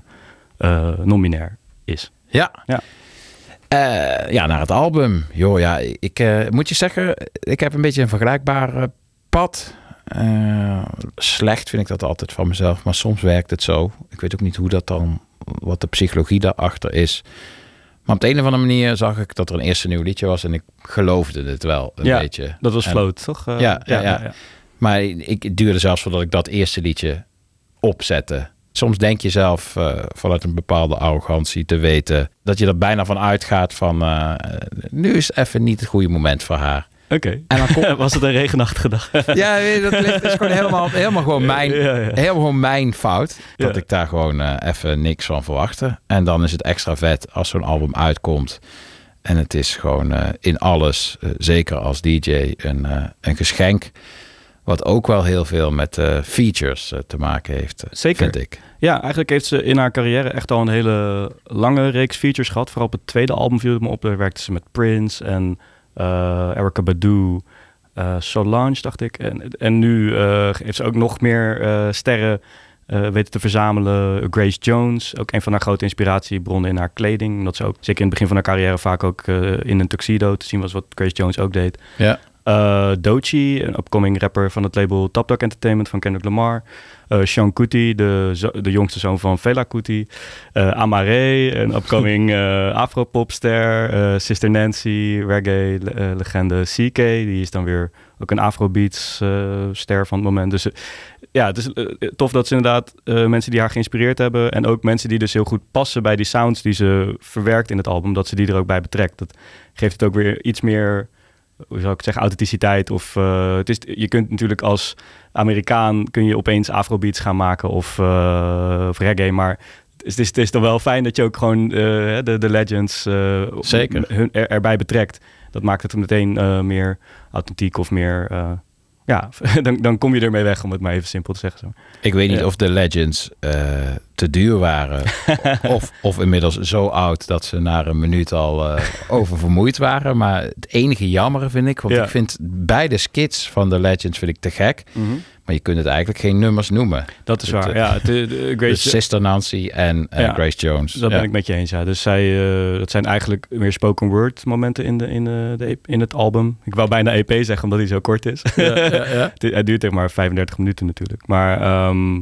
eh, non-binair is. Ja. Ja. Eh, ja, naar het album. Joh, ja, ik eh, moet je zeggen, ik heb een beetje een vergelijkbaar eh, pad. Slecht vind ik dat altijd van mezelf, maar soms werkt het zo. Ik weet ook niet hoe dat dan, wat de psychologie daarachter is. Maar op de een of andere manier zag ik dat er een eerste nieuw liedje was en ik geloofde het wel een Ja, beetje. dat was Float, toch? Ja, ja, ja, ja, ja, ja. Maar ik, het duurde zelfs voordat ik dat eerste liedje opzette. Soms denk je zelf eh, vanuit een bepaalde arrogantie te weten dat je er bijna van uitgaat van eh, nu is even niet het goede moment voor haar. Oké. En dan komt- Was het een regenachtige dag? Ja, dat ligt- is gewoon helemaal, helemaal, gewoon mijn, Ja, ja. helemaal gewoon mijn fout. Dat Ja. ik daar gewoon eh, even niks van verwachtte. En dan is het extra vet als zo'n album uitkomt. En het is gewoon in alles, zeker als DJ, een, een geschenk. Wat ook wel heel veel met features te maken heeft, Zeker. vind ik. Ja, eigenlijk heeft ze in haar carrière echt al een hele lange reeks features gehad. Vooral op het tweede album viel het me op. Daar werkte ze met Prince en eh Erica Badu, eh, Solange, dacht ik. En, en nu eh, heeft ze ook nog meer sterren weten te verzamelen. Grace Jones, ook een van haar grote inspiratiebronnen in haar kleding. Omdat ze ook, zeker in het begin van haar carrière, vaak ook in een tuxedo te zien was, wat Grace Jones ook deed. Ja. Eh, Doechii, een upcoming rapper van het label Top Dog Entertainment van Kendrick Lamar. Eh Sean Kuti, de, de jongste zoon van Fela Kuti. Eh Amare, een upcoming eh afropopster. Sister Nancy, reggae-legende CK. Die is dan weer ook een afrobeats-ster van het moment. Dus ja, het is eh, tof dat ze inderdaad mensen die haar geïnspireerd hebben... en ook mensen die dus heel goed passen bij die sounds die ze verwerkt in het album... dat ze die er ook bij betrekt. Dat geeft het ook weer iets meer hoe zou ik het zeggen, authenticiteit. Of uh, het is, je kunt natuurlijk als Amerikaan kun je opeens afrobeats gaan maken of, uh, of reggae, maar het is, het is dan wel fijn dat je ook gewoon uh, de, de legends Zeker. Hun, er, erbij betrekt. Dat maakt het meteen meer authentiek of meer. ja, dan, dan kom je ermee weg, om het maar even simpel te zeggen. Zo. Ik weet niet Ja. of de Legends eh, te duur waren. of, of inmiddels zo oud dat ze na een minuut al eh, oververmoeid waren. Maar het enige jammere vind ik, want Ja. ik vind beide skits van de Legends vind ik te gek. Mhm. Maar je kunt het eigenlijk geen nummers noemen. Dat is Het, waar. eh, Ja, de, de, Grace, dus Sister Nancy en eh, Ja, Grace Jones. Dat Ja. ben ik met je eens, ja. Dus zij, eh, dat zijn eigenlijk meer spoken word momenten in, de, in, de, de, in het album. Ik wou bijna EP zeggen, omdat hij zo kort is. Ja, ja, ja. Het- Hij duurt echt maar 35 minuten natuurlijk. Maar ehm,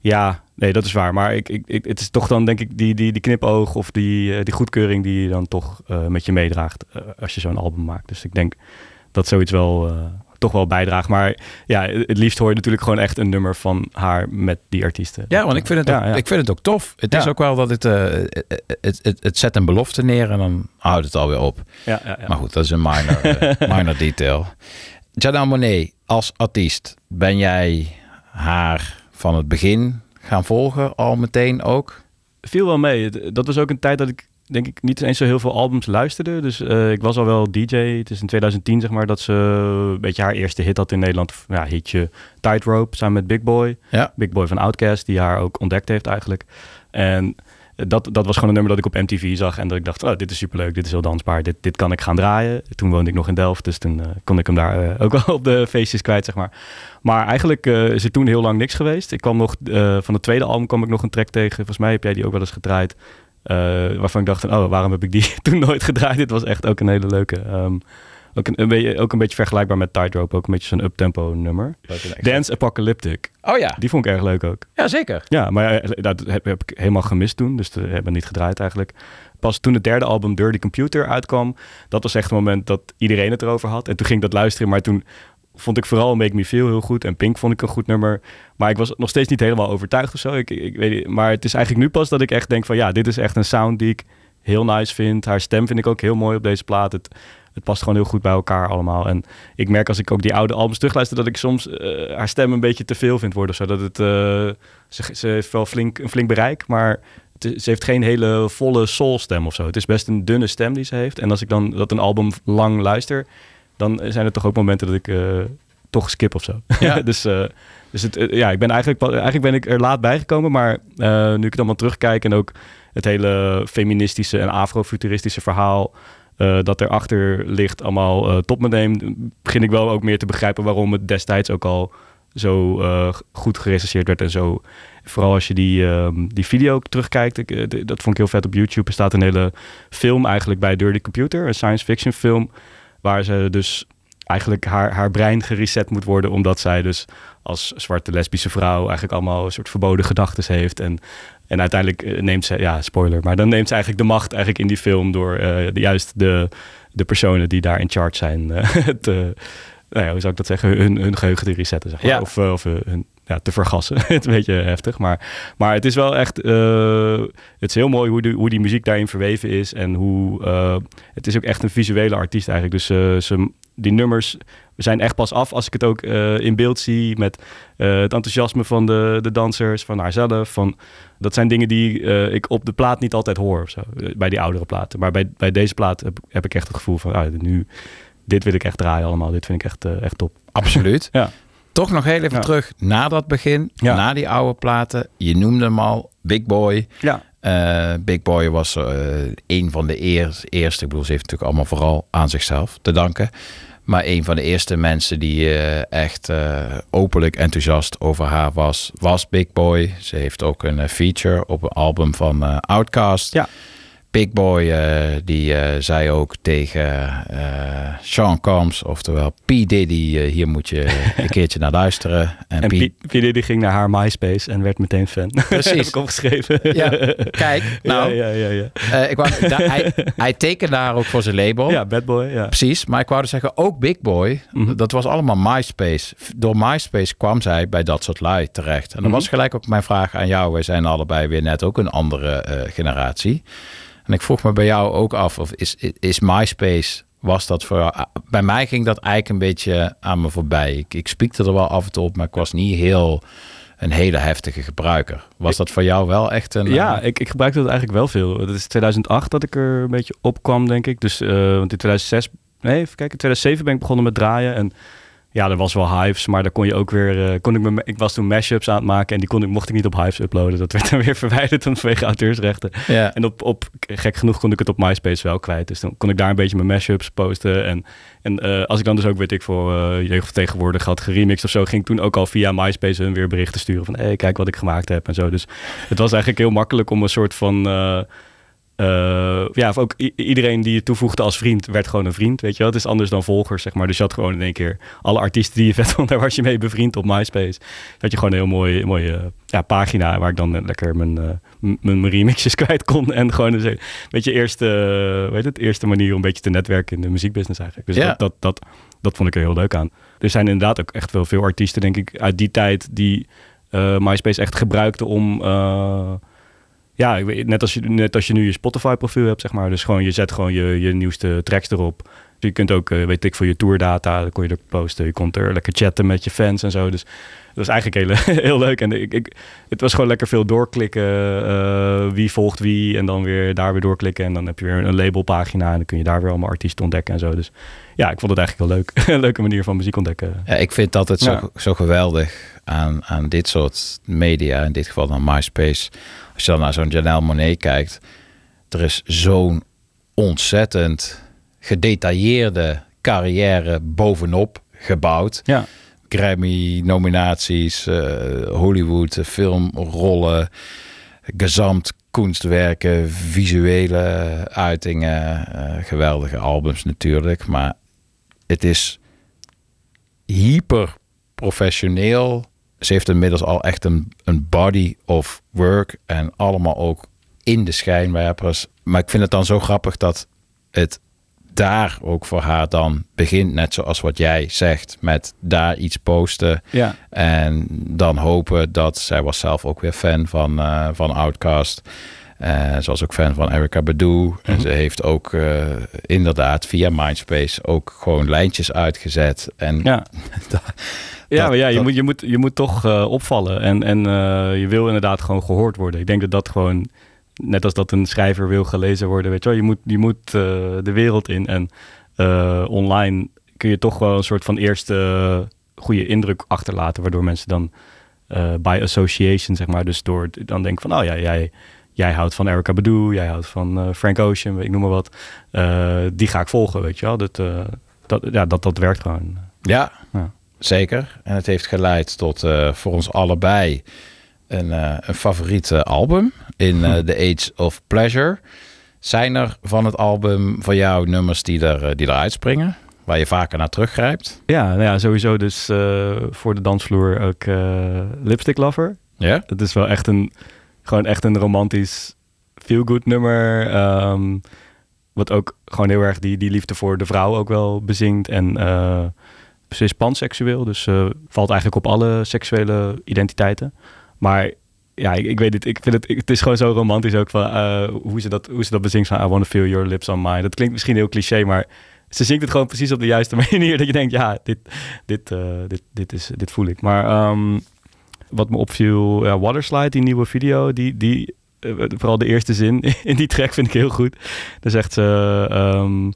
ja, nee, dat is waar. Maar ik, ik, ik, het is toch dan denk ik die, die, die knipoog of die, eh, die goedkeuring die je dan toch eh, met je meedraagt eh, als je zo'n album maakt. Dus ik denk dat zoiets wel... toch wel bijdraagt. Maar ja, het liefst hoor je natuurlijk gewoon echt een nummer van haar met die artiesten. Ja, want ik vind het, Ja, ook, ja. Ik vind het ook tof. Het is ook wel dat het, het, het, het zet een belofte neer en dan houdt het alweer op. Ja, ja, ja. Maar goed, dat is een minor, minor detail. Janelle Monet, als artiest, ben jij haar van het begin gaan volgen al meteen ook? viel wel mee. Dat was ook een tijd dat ik denk ik niet eens zo heel veel albums luisterde. Dus eh, ik was al wel DJ. Het is in 2010 zeg maar dat ze een beetje haar eerste hit had in Nederland. Ja, hitje Tightrope samen met Big Boy. Ja. Big Boy van Outkast, die haar ook ontdekt heeft eigenlijk. En dat, dat was gewoon een nummer dat ik op MTV zag en dat ik dacht, oh, dit is superleuk, dit is heel dansbaar, dit, dit kan ik gaan draaien. Toen woonde ik nog in Delft, dus toen eh, kon ik hem daar eh, ook wel op de feestjes kwijt, zeg maar. Maar eigenlijk eh, is er toen heel lang niks geweest. Ik kwam nog, van het tweede album kwam ik nog een track tegen. Volgens mij heb jij die ook wel eens gedraaid. waarvan ik dacht, oh, waarom heb ik die toen nooit gedraaid? Dit was echt ook een hele leuke. ehm, ook, een, een beetje, ook een beetje vergelijkbaar met Tightrope, ook een beetje zo'n uptempo nummer. Dance Apocalyptic. Oh ja. Die vond ik erg leuk ook. Ja, zeker. Ja, maar eh, dat heb, heb ik helemaal gemist toen. Dus we hebben niet gedraaid eigenlijk. Pas toen het derde album Dirty Computer uitkwam, dat was echt het moment dat iedereen het erover had. En toen ging ik dat luisteren, maar toen vond ik vooral Make Me Feel heel goed. En Pink vond ik een goed nummer. Maar ik was nog steeds niet helemaal overtuigd of zo. Ik, ik weet niet, maar het is eigenlijk nu pas dat ik echt denk van ja, dit is echt een sound die ik heel nice vind. Haar stem vind ik ook heel mooi op deze plaat. Het, het past gewoon heel goed bij elkaar allemaal. En ik merk als ik ook die oude albums terugluister... dat ik soms eh, haar stem een beetje te veel vind worden. Zodat het... eh, ze, ze heeft wel flink, een flink bereik, maar het ze heeft geen hele volle soulstem of zo. Het is best een dunne stem die ze heeft. En als ik dan dat een album lang luister, dan zijn er toch ook momenten dat ik eh, toch skip of zo. Ja. dus dus het, ja, ik ben eigenlijk, eigenlijk ben ik er laat bijgekomen, maar nu ik het allemaal terugkijk en ook het hele feministische en afrofuturistische verhaal eh, dat erachter ligt allemaal eh, tot me neemt, begin ik wel ook meer te begrijpen waarom het destijds ook al zo eh, goed gerecenseerd werd en zo. Vooral als je die, ehm, die video terugkijkt, eh, dat vond ik heel vet op YouTube. Er staat een hele film eigenlijk bij Dirty Computer, een science fiction film, waar ze dus eigenlijk haar, haar brein gereset moet worden, omdat zij dus als zwarte lesbische vrouw eigenlijk allemaal een soort verboden gedachten heeft. En, en uiteindelijk eh, neemt ze, ja, spoiler, maar dan neemt ze eigenlijk de macht eigenlijk in die film door eh, de, juist de, de personen die daar in charge zijn eh, te, nou ja, hoe zou ik dat zeggen, hun, hun geheugen te resetten, zeg maar. Ja. Of, of hun, ja, te vergassen. het is een beetje heftig, maar, maar het is wel echt, het is heel mooi hoe, die hoe die muziek daarin verweven is en hoe, het is ook echt een visuele artiest eigenlijk. Dus ze, die nummers zijn echt pas af als ik het ook eh, in beeld zie met eh, het enthousiasme van de, de dansers, van haarzelf. Van, dat zijn dingen die eh, ik op de plaat niet altijd hoor of zo, bij die oudere platen. Maar bij, bij deze plaat heb, heb ik echt het gevoel van, ah, nu, dit wil ik echt draaien allemaal. Dit vind ik echt, echt top. Absoluut. Ja. Toch nog heel even Ja. terug naar dat begin, Ja. naar die oude platen. Je noemde hem al, Big Boy. Ja. Eh, Big Boy was eh, een van de eer- eerste, ik bedoel, ze heeft natuurlijk allemaal vooral aan zichzelf te danken. Maar een van de eerste mensen die eh, echt openlijk enthousiast over haar was, was Big Boy. Ze heeft ook een feature op een album van Outkast. Ja. Big Boy, eh, die eh, zei ook tegen eh, Sean Combs, oftewel P. Diddy, hier moet je een keertje naar luisteren. En, En P. P. P. Diddy ging naar haar MySpace en werd meteen fan. Precies. heb ik opgeschreven. Ja, kijk, nou, Ja, ja, ja. ja. Ik wou, hij, hij tekende haar ook voor zijn label. Ja, Bad Boy, ja. Precies, maar ik wou dus zeggen, ook Big Boy, Mhm. dat was allemaal MySpace. Door MySpace kwam zij bij dat soort lui terecht. En dan Mhm. was gelijk ook mijn vraag aan jou. Wij zijn allebei weer net ook een andere generatie. En ik vroeg me bij jou ook af, of is, is MySpace, was dat voor jou? ah, Bij mij ging dat eigenlijk een beetje aan me voorbij. Ik, ik spiekte er wel af en toe op, maar ik was niet heel een hele heftige gebruiker. Was dat voor jou wel echt een... Ja, eh, ik, ik gebruikte dat eigenlijk wel veel. Het is 2008 dat ik er een beetje op kwam, denk ik. Dus, eh, want in 2006, nee, even kijken, in 2007 ben ik begonnen met draaien. En ja, er was wel Hives, maar daar kon je ook weer, eh, kon ik, me, ik was toen mashups aan het maken en die kon ik, mocht ik niet op Hives uploaden. Dat werd dan weer verwijderd vanwege auteursrechten. Ja. En op, op, gek genoeg kon ik het op MySpace wel kwijt. Dus dan kon ik daar een beetje mijn mashups posten. En, en eh, als ik dan dus ook, weet ik, voor eh jeugd van tegenwoordig had geremixed of zo, ging ik toen ook al via MySpace hun weer berichten sturen van, hé, hey, kijk wat ik gemaakt heb en zo. Dus het was eigenlijk heel makkelijk om een soort van... eh, ja, of ook iedereen die je toevoegde als vriend werd gewoon een vriend, weet je wel. Het is anders dan volgers, zeg maar. Dus je had gewoon in één keer alle artiesten die je vet vond, daar was je mee bevriend op MySpace. Dat had je gewoon een heel mooi, mooie ja, pagina waar ik dan eh, lekker mijn, eh, mijn, remixjes kwijt kon. En gewoon een beetje eerste, weet het, eerste manier om een beetje te netwerken in de muziekbusiness eigenlijk. Dus Ja. dat, dat, dat, dat vond ik er heel leuk aan. Er zijn inderdaad ook echt wel veel artiesten, denk ik, uit die tijd die MySpace echt gebruikten om... ja, ik weet- net als, je, net als je nu je Spotify-profiel hebt, zeg maar. Dus gewoon, je zet gewoon je, je nieuwste tracks erop. Je kunt ook, eh, weet ik, voor je tourdata, dan kon je er posten. Je kon er lekker chatten met je fans en zo. Dus dat was eigenlijk heel, heel leuk. En ik, ik, het was gewoon lekker veel doorklikken. eh, wie volgt wie. En dan weer daar weer doorklikken. En dan heb je weer een labelpagina. En dan kun je daar weer allemaal artiesten ontdekken en zo. Dus ja, ik vond het eigenlijk wel leuk. een leuke manier van muziek ontdekken. Ja, ik vind dat het zo, Ja. zo geweldig aan, aan dit soort media, in dit geval dan MySpace. Als je dan naar zo'n Janelle Monet kijkt, er is zo'n ontzettend gedetailleerde carrière bovenop gebouwd. Ja. Grammy-nominaties, eh, Hollywood, eh, filmrollen, gezamt kunstwerken, visuele uitingen, eh, geweldige albums natuurlijk. Maar het is hyper professioneel. Ze heeft inmiddels al echt een, een body of work en allemaal ook in de schijnwerpers. Maar ik vind het dan zo grappig dat het daar ook voor haar dan begint, net zoals wat jij zegt, met daar iets posten. Ja. En dan hopen dat zij was zelf ook weer fan van, eh van Outkast. Eh ze was ook fan van Erica Badu. En ze heeft ook eh, inderdaad via Mindspace ook gewoon lijntjes uitgezet. En Ja. dat- Ja, maar ja, je, dat- moet, je, moet, je moet toch eh, opvallen. En, en je wil inderdaad gewoon gehoord worden. Ik denk dat dat gewoon net als dat een schrijver wil gelezen worden, weet je wel. Je moet, je moet de wereld in. En online kun je toch wel een soort van eerste goede indruk achterlaten, waardoor mensen dan by association, zeg maar, dus door dan denken van, oh ja, jij, jij houdt van Erica Badu, jij houdt van eh, Frank Ocean, ik noem maar wat. Eh, die ga ik volgen, weet je wel. Dat, eh, dat, ja, dat, dat werkt gewoon. Ja, Ja. zeker. En het heeft geleid tot voor ons allebei een, een favoriete album in The Age of Pleasure. Zijn er van het album van jou nummers die, er, die eruit springen? Waar je vaker naar teruggrijpt? Ja, nou ja, sowieso dus voor de dansvloer ook Lipstick Lover. Ja? Dat is wel echt een, gewoon echt een romantisch feel-good nummer. ehm, wat ook gewoon heel erg die, die liefde voor de vrouw ook wel bezingt. En eh ze is panseksueel, dus eh, valt eigenlijk op alle seksuele identiteiten. Maar ja, ik, ik weet het, ik vind het, het is gewoon zo romantisch ook van eh, hoe, ze dat, hoe ze dat bezingt van I wanna feel your lips on mine. Dat klinkt misschien heel cliché, maar ze zingt het gewoon precies op de juiste manier. Dat je denkt, ja, dit, dit, dit, dit, is, dit voel ik. Maar ehm, wat me opviel, ja, Waterslide, die nieuwe video, die, die, eh, vooral de eerste zin in die track vind ik heel goed. Dan zegt ze, ehm,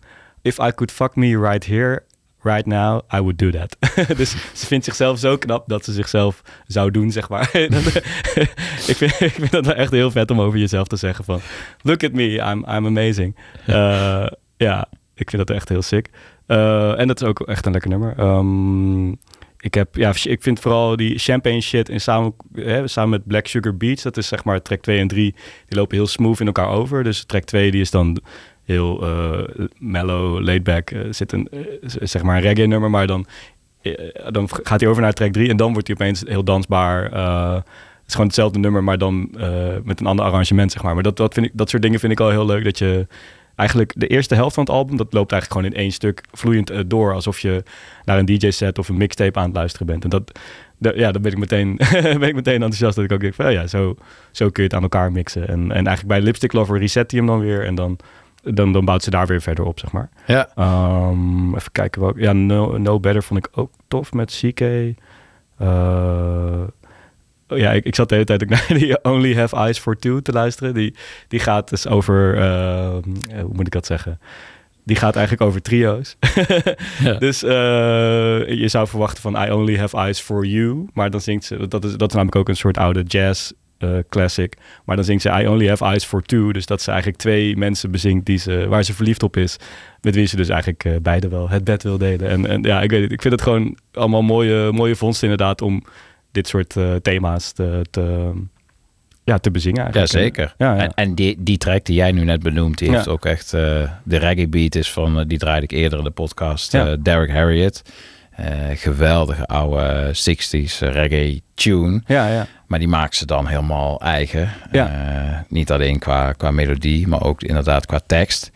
if I could fuck me right here, right now, I would do that. dus ze vindt zichzelf zo knap dat ze zichzelf zou doen, zeg maar. Dat- ik, vind, ik vind dat wel echt heel vet om over jezelf te zeggen van, look at me, I'm, I'm amazing. Eh, ja, ik vind dat echt heel sick. Eh, en dat is ook echt een lekker nummer. Ehm, ik, heb, ja, ik vind vooral die champagne shit en samen, hè, samen met Black Sugar Beats, dat is zeg maar track 2 en 3, die lopen heel smooth in elkaar over. Dus track 2 die is dan heel eh, mellow, laid back. Er zit een, eh, zeg maar reggae nummer, maar dan, eh, dan gaat hij over naar track 3 en dan wordt hij opeens heel dansbaar. Eh, het is gewoon hetzelfde nummer, maar dan eh, met een ander arrangement, zeg maar. Maar dat, dat, vind ik, dat soort dingen vind ik al heel leuk, dat je eigenlijk de eerste helft van het album, dat loopt eigenlijk gewoon in één stuk vloeiend eh, door. Alsof je naar een DJ-set of een mixtape aan het luisteren bent. En dat, da- ja, dan ben ik meteen, ben ik meteen enthousiast dat ik ook denk van, oh ja, zo, zo kun je het aan elkaar mixen. En, en eigenlijk bij Lipstick Lover reset hij hem dan weer en dan, dan, dan bouwt ze daar weer verder op, zeg maar. Ja. Ehm, even kijken welke. Ja, no, no Better vond ik ook tof met CK. Eh, oh ja, ik, ik zat de hele tijd ook naar die Only Have Eyes for Two te luisteren. Die, die gaat dus over, eh, hoe moet ik dat zeggen? Die gaat eigenlijk over trio's. Dus eh, je zou verwachten van I Only Have Eyes for You. Maar dan zingt ze, dat is, dat is namelijk ook een soort oude jazz eh, classic. Maar dan zingt ze I Only Have Eyes for Two. Dus dat ze eigenlijk twee mensen bezingt die ze, waar ze verliefd op is. Met wie ze dus eigenlijk beide wel het bed wil delen. En, en ja, ik weet het. Ik vind het gewoon allemaal mooie, mooie vondsten inderdaad om dit soort eh, thema's te, te, ja, te bezingen Ja, eigenlijk. zeker. Ja, ja. En, en die, die track die jij nu net benoemt, die Ja. heeft ook echt... eh, de reggae beat is van, eh, die draaide ik eerder in de podcast, eh, Derek Harriet. Geweldige oude 60s reggae tune. Ja, ja. Maar die maakt ze dan helemaal eigen. Ja. Niet alleen qua, qua melodie, maar ook inderdaad qua tekst.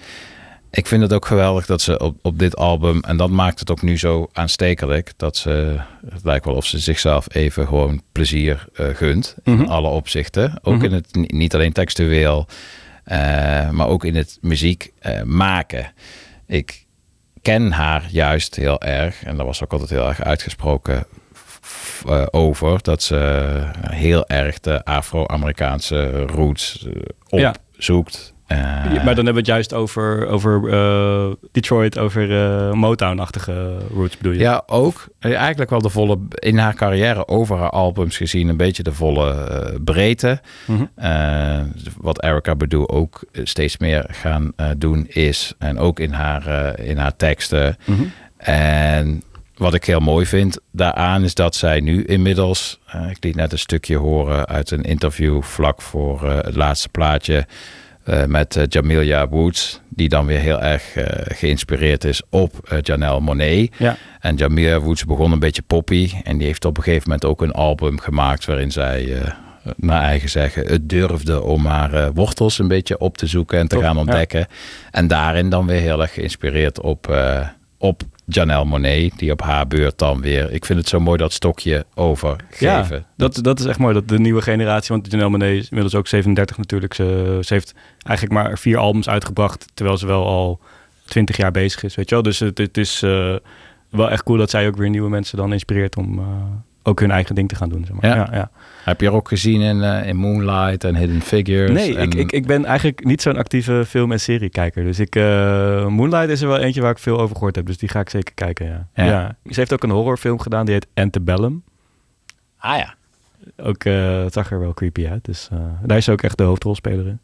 Ik vind het ook geweldig dat ze op, op dit album, en dat maakt het ook nu zo aanstekelijk, dat ze, het lijkt wel of ze zichzelf even gewoon plezier eh, gunt. Mhm. In alle opzichten. Ook Mhm. in het, ni- niet alleen textueel, eh, maar ook in het muziek eh, maken. Ik ken haar juist heel erg, en daar was ook altijd heel erg uitgesproken over, dat ze heel erg de Afro-Amerikaanse roots Ja. opzoekt. Eh, Ja, maar dan hebben we het juist over, over eh, Detroit, over eh, Motown-achtige roots bedoel je? Ja, ook. Eigenlijk wel de volle, in haar carrière over haar albums gezien, een beetje de volle breedte. Mhm. Wat Erica Badu ook steeds meer gaan doen is, en ook in haar, in haar teksten. Mhm. En wat ik heel mooi vind daaraan is dat zij nu inmiddels, ik liet net een stukje horen uit een interview vlak voor het laatste plaatje eh, met eh, Jamilia Woods, die dan weer heel erg eh, geïnspireerd is op Janelle Monet. Ja. En Jamilia Woods begon een beetje poppy en die heeft op een gegeven moment ook een album gemaakt waarin zij naar eigen zeggen het durfde om haar wortels een beetje op te zoeken en te gaan ja. ontdekken. En daarin dan weer heel erg geïnspireerd op, eh, op Janelle Monet, die op haar beurt dan weer. Ik vind het zo mooi dat stokje overgeven. Ja, dat, dat is echt mooi. Dat de nieuwe generatie, want Janelle Monáe is inmiddels ook 37 natuurlijk. Ze, ze heeft eigenlijk maar vier albums uitgebracht, terwijl ze wel al 20 jaar bezig is, weet je wel. Dus het, het is eh, wel echt cool dat zij ook weer nieuwe mensen dan inspireert om, eh, ook hun eigen ding te gaan doen. Zeg maar. Ja. ja. Heb je er ook gezien in, eh, in Moonlight en Hidden Figures? Nee, en, ik, ik, ik ben eigenlijk niet zo'n actieve film- en seriekijker. Dus ik, eh, Moonlight is er wel eentje waar ik veel over gehoord heb. Dus die ga ik zeker kijken, ja. Ja. Ze heeft ook een horrorfilm gedaan, die heet Antebellum. Ah ja. Ook, eh, het zag er wel creepy uit. Dus daar is ze ook echt de hoofdrolspeler in.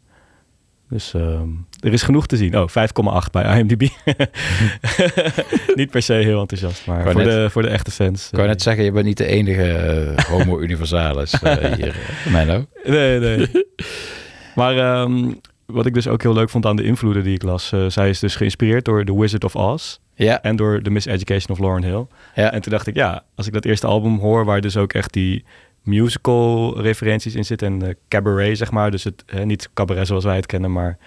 Dus ehm, er is genoeg te zien. Oh, 5,8 bij IMDb. niet per se heel enthousiast, maar voor, net- de, voor de echte fans. Ik wou net zeggen, je bent niet de enige eh, homo universalis eh, hier, eh, Menno. Nee, nee. maar ehm, wat ik dus ook heel leuk vond aan de invloeden die ik las. eh, zij is dus geïnspireerd door The Wizard of Oz. Ja. En door The Miseducation of Lauryn Hill. Ja. En toen dacht ik, ja, als ik dat eerste album hoor... waar dus ook echt die musical referenties in zitten... en eh, cabaret, zeg maar. Dus het, niet cabaret zoals wij het kennen, maar...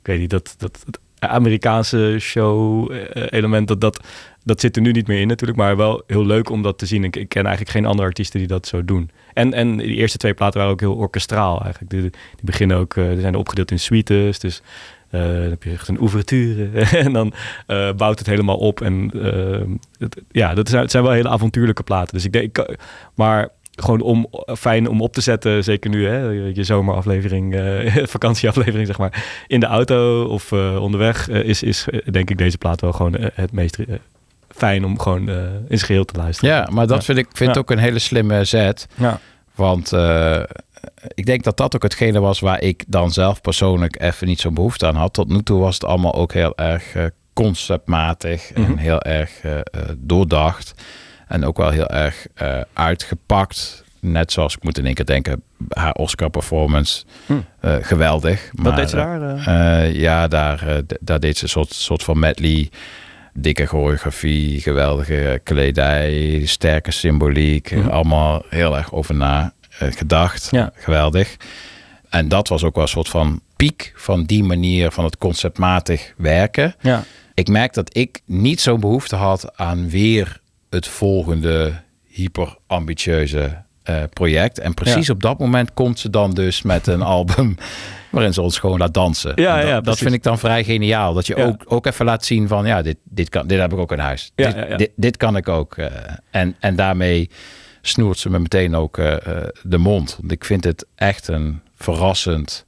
ik weet niet, dat, dat, Amerikaanse show-element... Dat, dat, dat zit er nu niet meer in natuurlijk... maar wel heel leuk om dat te zien. Ik, ken eigenlijk geen andere artiesten die dat zo doen. En, en die eerste twee platen waren ook heel orkestraal eigenlijk. Die, die beginnen ook... eh, die zijn opgedeeld in suites, dus... eh, dan heb je echt een ouverture en dan eh, bouwt het helemaal op. En eh, ja, dat zijn, het zijn wel hele avontuurlijke platen. Dus ik denk, maar gewoon om, fijn om op te zetten, zeker nu, hè, je zomeraflevering, eh, vakantieaflevering, zeg maar, in de auto of eh, onderweg, eh, is, is denk ik deze plaat wel gewoon het meest fijn om gewoon in zijn geheel te luisteren. Ja, maar dat vind ik vind Ja. ook een hele slimme zet. Ja. Want ik denk dat dat ook hetgene was waar ik dan zelf persoonlijk even niet zo'n behoefte aan had. Tot nu toe was het allemaal ook heel erg conceptmatig en Mhm. heel erg doordacht. En ook wel heel erg eh, uitgepakt. Net zoals ik moet in één keer denken, haar Oscar performance. Hm. eh, geweldig. Wat deed ze eh, daar, ja, daar, daar deed ze een soort, soort van medley. Dikke choreografie, geweldige kledij, sterke symboliek. Mhm. Allemaal heel erg over na gedacht. Ja. Geweldig. En dat was ook wel een soort van piek van die manier van het conceptmatig werken. Ja. Ik merk dat ik niet zo'n behoefte had aan weer het volgende hyper ambitieuze eh, project. En precies Ja. op dat moment komt ze dan dus met een album waarin ze ons gewoon laat dansen. Ja, En dat, ja, dat vind ik dan vrij geniaal. Dat je Ja. ook, ook even laat zien van ja, dit, dit, kan, dit heb ik ook in huis. Ja, dit. Dit, dit kan ik ook. eh, en, en daarmee snoert ze me meteen ook eh, de mond. Want ik vind het echt een verrassend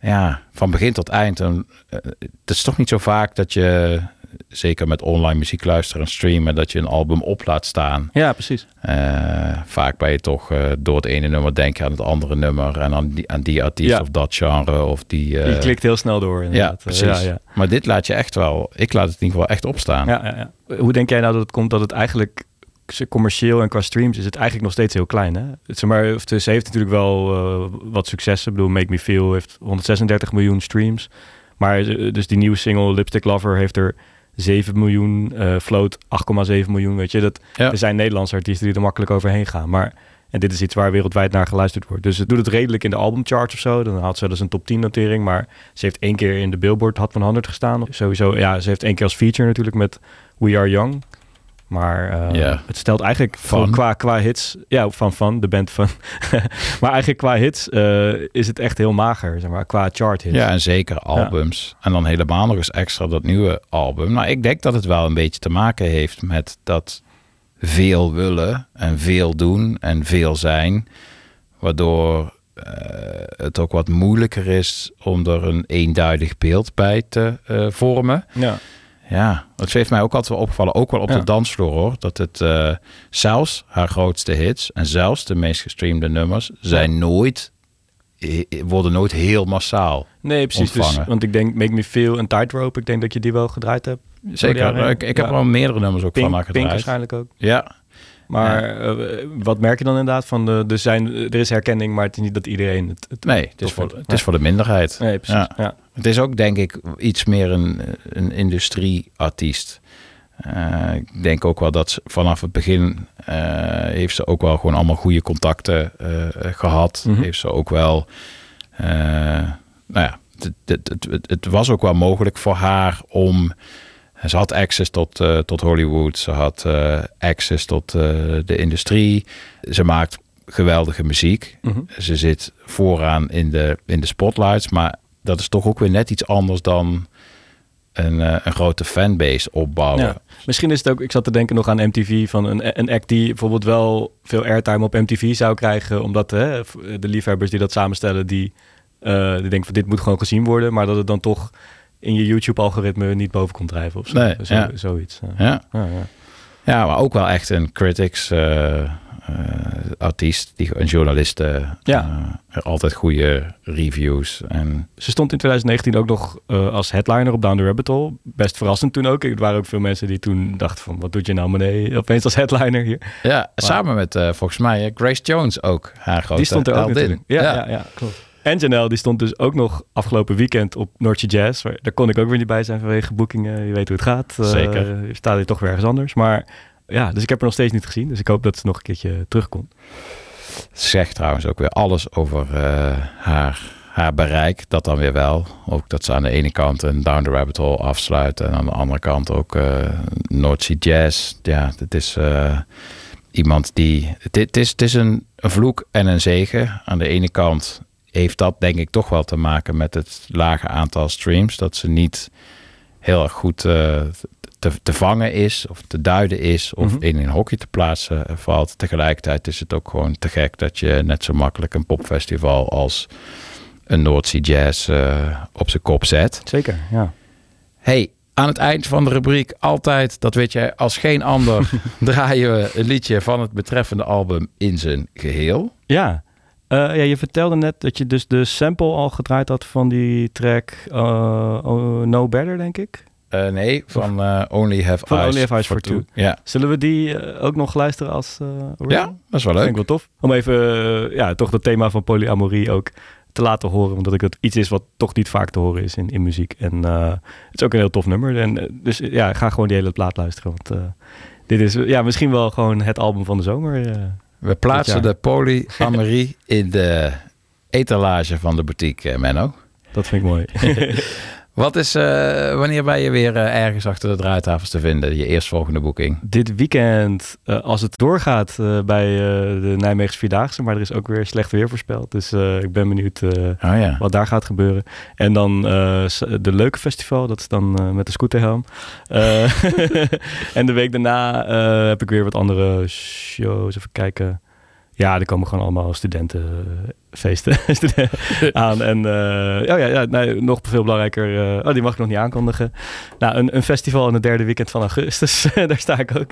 ja, van begin tot eind. Eh, het is toch niet zo vaak dat je, zeker met online muziek luisteren en streamen, dat je een album op laat staan. Ja, precies. Eh, vaak ben je toch eh, door het ene nummer denken aan het andere nummer en aan die, aan die artiest Ja. of dat genre of die. eh, je klikt heel snel door ja, inderdaad. Precies. Ja, ja. Maar dit laat je echt wel, ik laat het in ieder geval echt opstaan. Ja, ja, ja. Hoe denk jij nou dat het komt dat het eigenlijk commercieel en qua streams is het eigenlijk nog steeds heel klein, hè? Zeg maar, of ze heeft natuurlijk wel wat successen. Ik bedoel, Make Me Feel heeft 136 miljoen streams. Maar dus die nieuwe single Lipstick Lover heeft er 7 miljoen, eh Float 8,7 miljoen, weet je. Dat, Ja. Er zijn Nederlandse artiesten die er makkelijk overheen gaan, maar... En dit is iets waar wereldwijd naar geluisterd wordt. Dus het doet het redelijk in de albumcharts of zo. Dan had ze eens een top 10 notering. Maar ze heeft één keer in de Billboard Hot 100 gestaan. Sowieso, ja, ze heeft één keer als feature natuurlijk met We Are Young. Maar eh, het stelt eigenlijk voor, qua, qua hits... Ja, van Van, de band van. maar eigenlijk qua hits eh, is het echt heel mager, zeg maar. Qua chart hits. Ja, en zeker albums. En dan helemaal nog eens extra dat nieuwe album. Nou, ik denk dat het wel een beetje te maken heeft met dat veel willen en veel doen en veel zijn. Waardoor eh, het ook wat moeilijker is om er een eenduidig beeld bij te eh, vormen. Ja. Ja, het heeft mij ook altijd wel opgevallen, ook wel op Ja. de dansvloer hoor, dat het eh, zelfs haar grootste hits en zelfs de meest gestreamde nummers zijn nooit, eh, worden nooit heel massaal Nee, precies. Dus, want ik denk Make Me Feel en Tightrope, ik denk dat je die wel gedraaid hebt. Zeker, ik, ik heb wel meerdere nummers ook Pink, van haar Pink gedraaid. waarschijnlijk ook. Ja, Maar eh, wat merk je dan inderdaad van de, er, zijn, er is herkenning, maar het is niet dat iedereen het. het nee, het is, voor, het is voor de minderheid. Nee, precies. Ja. Het is ook denk ik iets meer een, een industrieartiest. Eh, ik denk ook wel dat ze vanaf het begin eh, heeft ze ook wel gewoon allemaal goede contacten eh, gehad. Mhm. Heeft ze ook wel, nou ja, het, het, het was ook wel mogelijk voor haar om. Ze had access tot, eh, tot Hollywood, ze had eh, access tot eh, de industrie. Ze maakt geweldige muziek. Mhm. Ze zit vooraan in de, in de spotlights, maar dat is toch ook weer net iets anders dan een, een grote fanbase opbouwen. Ja. Misschien is het ook, ik zat te denken nog aan MTV, van een, een act die bijvoorbeeld wel veel airtime op MTV zou krijgen, omdat hè, de liefhebbers die dat samenstellen, die, die denken van dit moet gewoon gezien worden, maar dat het dan toch in je YouTube-algoritme niet boven komt drijven of zo. Nee, zo ja. Zoiets. Ja. Ja, ja. Maar ook wel echt een critics eh, eh, artiest, die, een journalist. eh, Ja. altijd goede reviews. En Ze stond in 2019 ook nog als headliner op Down the Rabbit Hole. Best verrassend toen ook. Er waren ook veel mensen die toen dachten van... wat doet je nou meneer opeens als headliner hier? ja, samen met volgens mij Grace Jones ook, haar grote die stond er ook natuurlijk. Ja, ja. Ja, klopt. En Janelle, die stond dus ook nog afgelopen weekend op Noordje Jazz. Waar, daar kon ik ook weer niet bij zijn vanwege boekingen. Je weet hoe het gaat. Eh, Zeker. staat hier toch weer ergens anders. Maar ja, dus ik heb haar nog steeds niet gezien. Dus ik hoop dat ze nog een keertje terugkomt. Zegt trouwens ook weer alles over eh, haar, haar bereik. Dat dan weer wel. Ook dat ze aan de ene kant een Down the Rabbit Hole afsluit. En aan de andere kant ook North Sea Jazz. Ja, het is iemand die... Het, het is, het is een, een vloek en een zegen. Aan de ene kant heeft dat denk ik toch wel te maken met het lage aantal streams. Dat ze niet heel erg goed eh, te, te vangen is of te duiden is of Mhm. in een hokje te plaatsen valt. Tegelijkertijd is het ook gewoon te gek dat je net zo makkelijk een popfestival als een Noordzee Jazz eh, op zijn kop zet. Zeker, ja. Hey, aan het eind van de rubriek altijd, dat weet jij als geen ander, draaien we een liedje van het betreffende album in zijn geheel. Ja. Eh, ja, je vertelde net dat je dus de sample al gedraaid had van die track eh, oh, No Better, denk ik. Eh, nee, van Only Have Van Eyes, Only Have Eyes for Two. Ja. Zullen we die ook nog luisteren als ja, dat is wel Dat leuk. vind ik wel tof. Om even, ja, toch dat thema van polyamorie ook te laten horen. Omdat ik het iets is wat toch niet vaak te horen is in, in muziek. En het is ook een heel tof nummer. En, dus ja, ga gewoon die hele plaat luisteren. Want dit is ja, misschien wel gewoon het album van de zomer. We plaatsen de polyamorie in de etalage van de boutique, eh, Menno. Dat vind ik mooi. Wat is, eh, wanneer ben je weer eh, ergens achter de draaitafels te vinden? Je eerstvolgende boeking? Dit weekend, eh, als het doorgaat bij de Nijmeegse Vierdaagse. Maar er is ook weer slecht weer voorspeld. Dus ik ben benieuwd Oh ja. wat daar gaat gebeuren. En dan de Leuke Festival, dat is dan met de scooterhelm. En de week daarna heb ik weer wat andere shows. Even kijken. Ja, er komen gewoon allemaal studentenfeesten aan. En eh, oh ja, ja nee, nog veel belangrijker. eh, oh, die mag ik nog niet aankondigen. Nou, een, een festival in het derde weekend van augustus. Daar sta ik ook.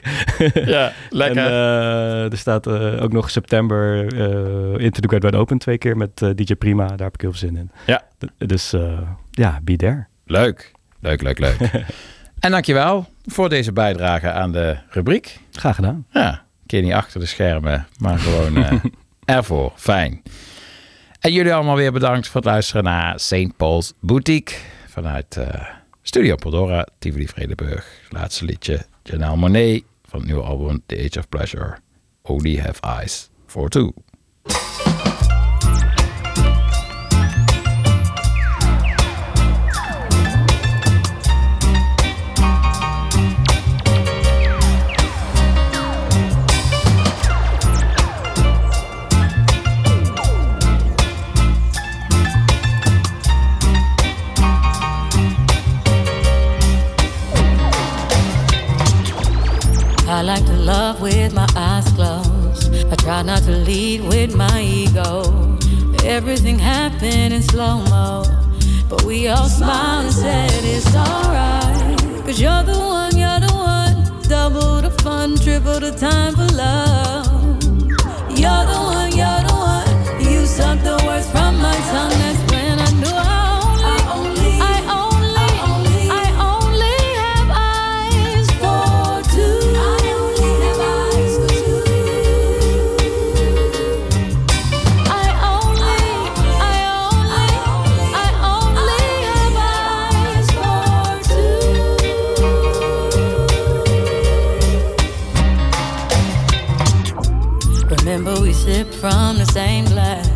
Ja, lekker. En eh, er staat eh, ook nog september eh Into the Great Wide Open twee keer met eh, DJ Prima. Daar heb ik heel veel zin in. Ja. D- dus eh, ja, be there. Leuk, leuk, leuk, leuk. en dankjewel voor deze bijdrage aan de rubriek. Graag gedaan. Ja, keer niet achter de schermen, maar gewoon eh, ervoor. Fijn. En jullie allemaal weer bedankt voor het luisteren naar St. Paul's Boutique. Vanuit eh, Studio Pandora, Tivoli Vredenburg. Laatste liedje, Janelle Monet van het nieuwe album The Age of Pleasure. Only Have Eyes for Two. With my ego. Everything happened in slow mo. But we all smiled and said it's alright. Cause you're the one, you're the one. Double the fun, triple the time for love. You're the one, you're the one. You suck the words from my tongue. That's from the same glass.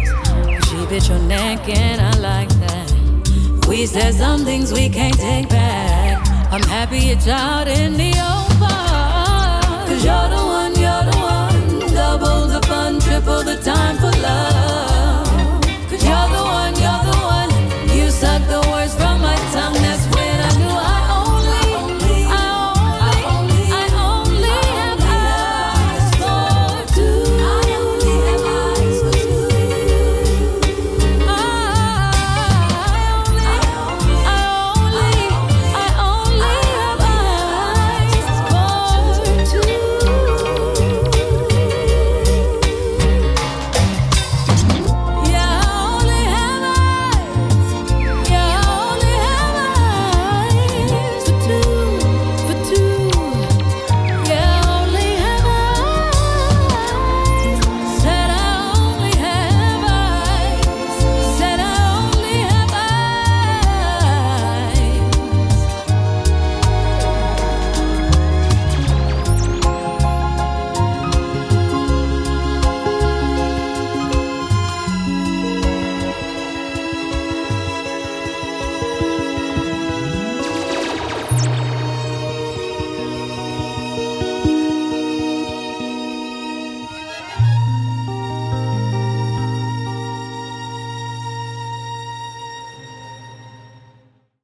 She bit your neck and I like that. We said some things we can't take back. I'm happy it's out in the open. Cause you're the one, you're the one. Double the fun, triple the time for love.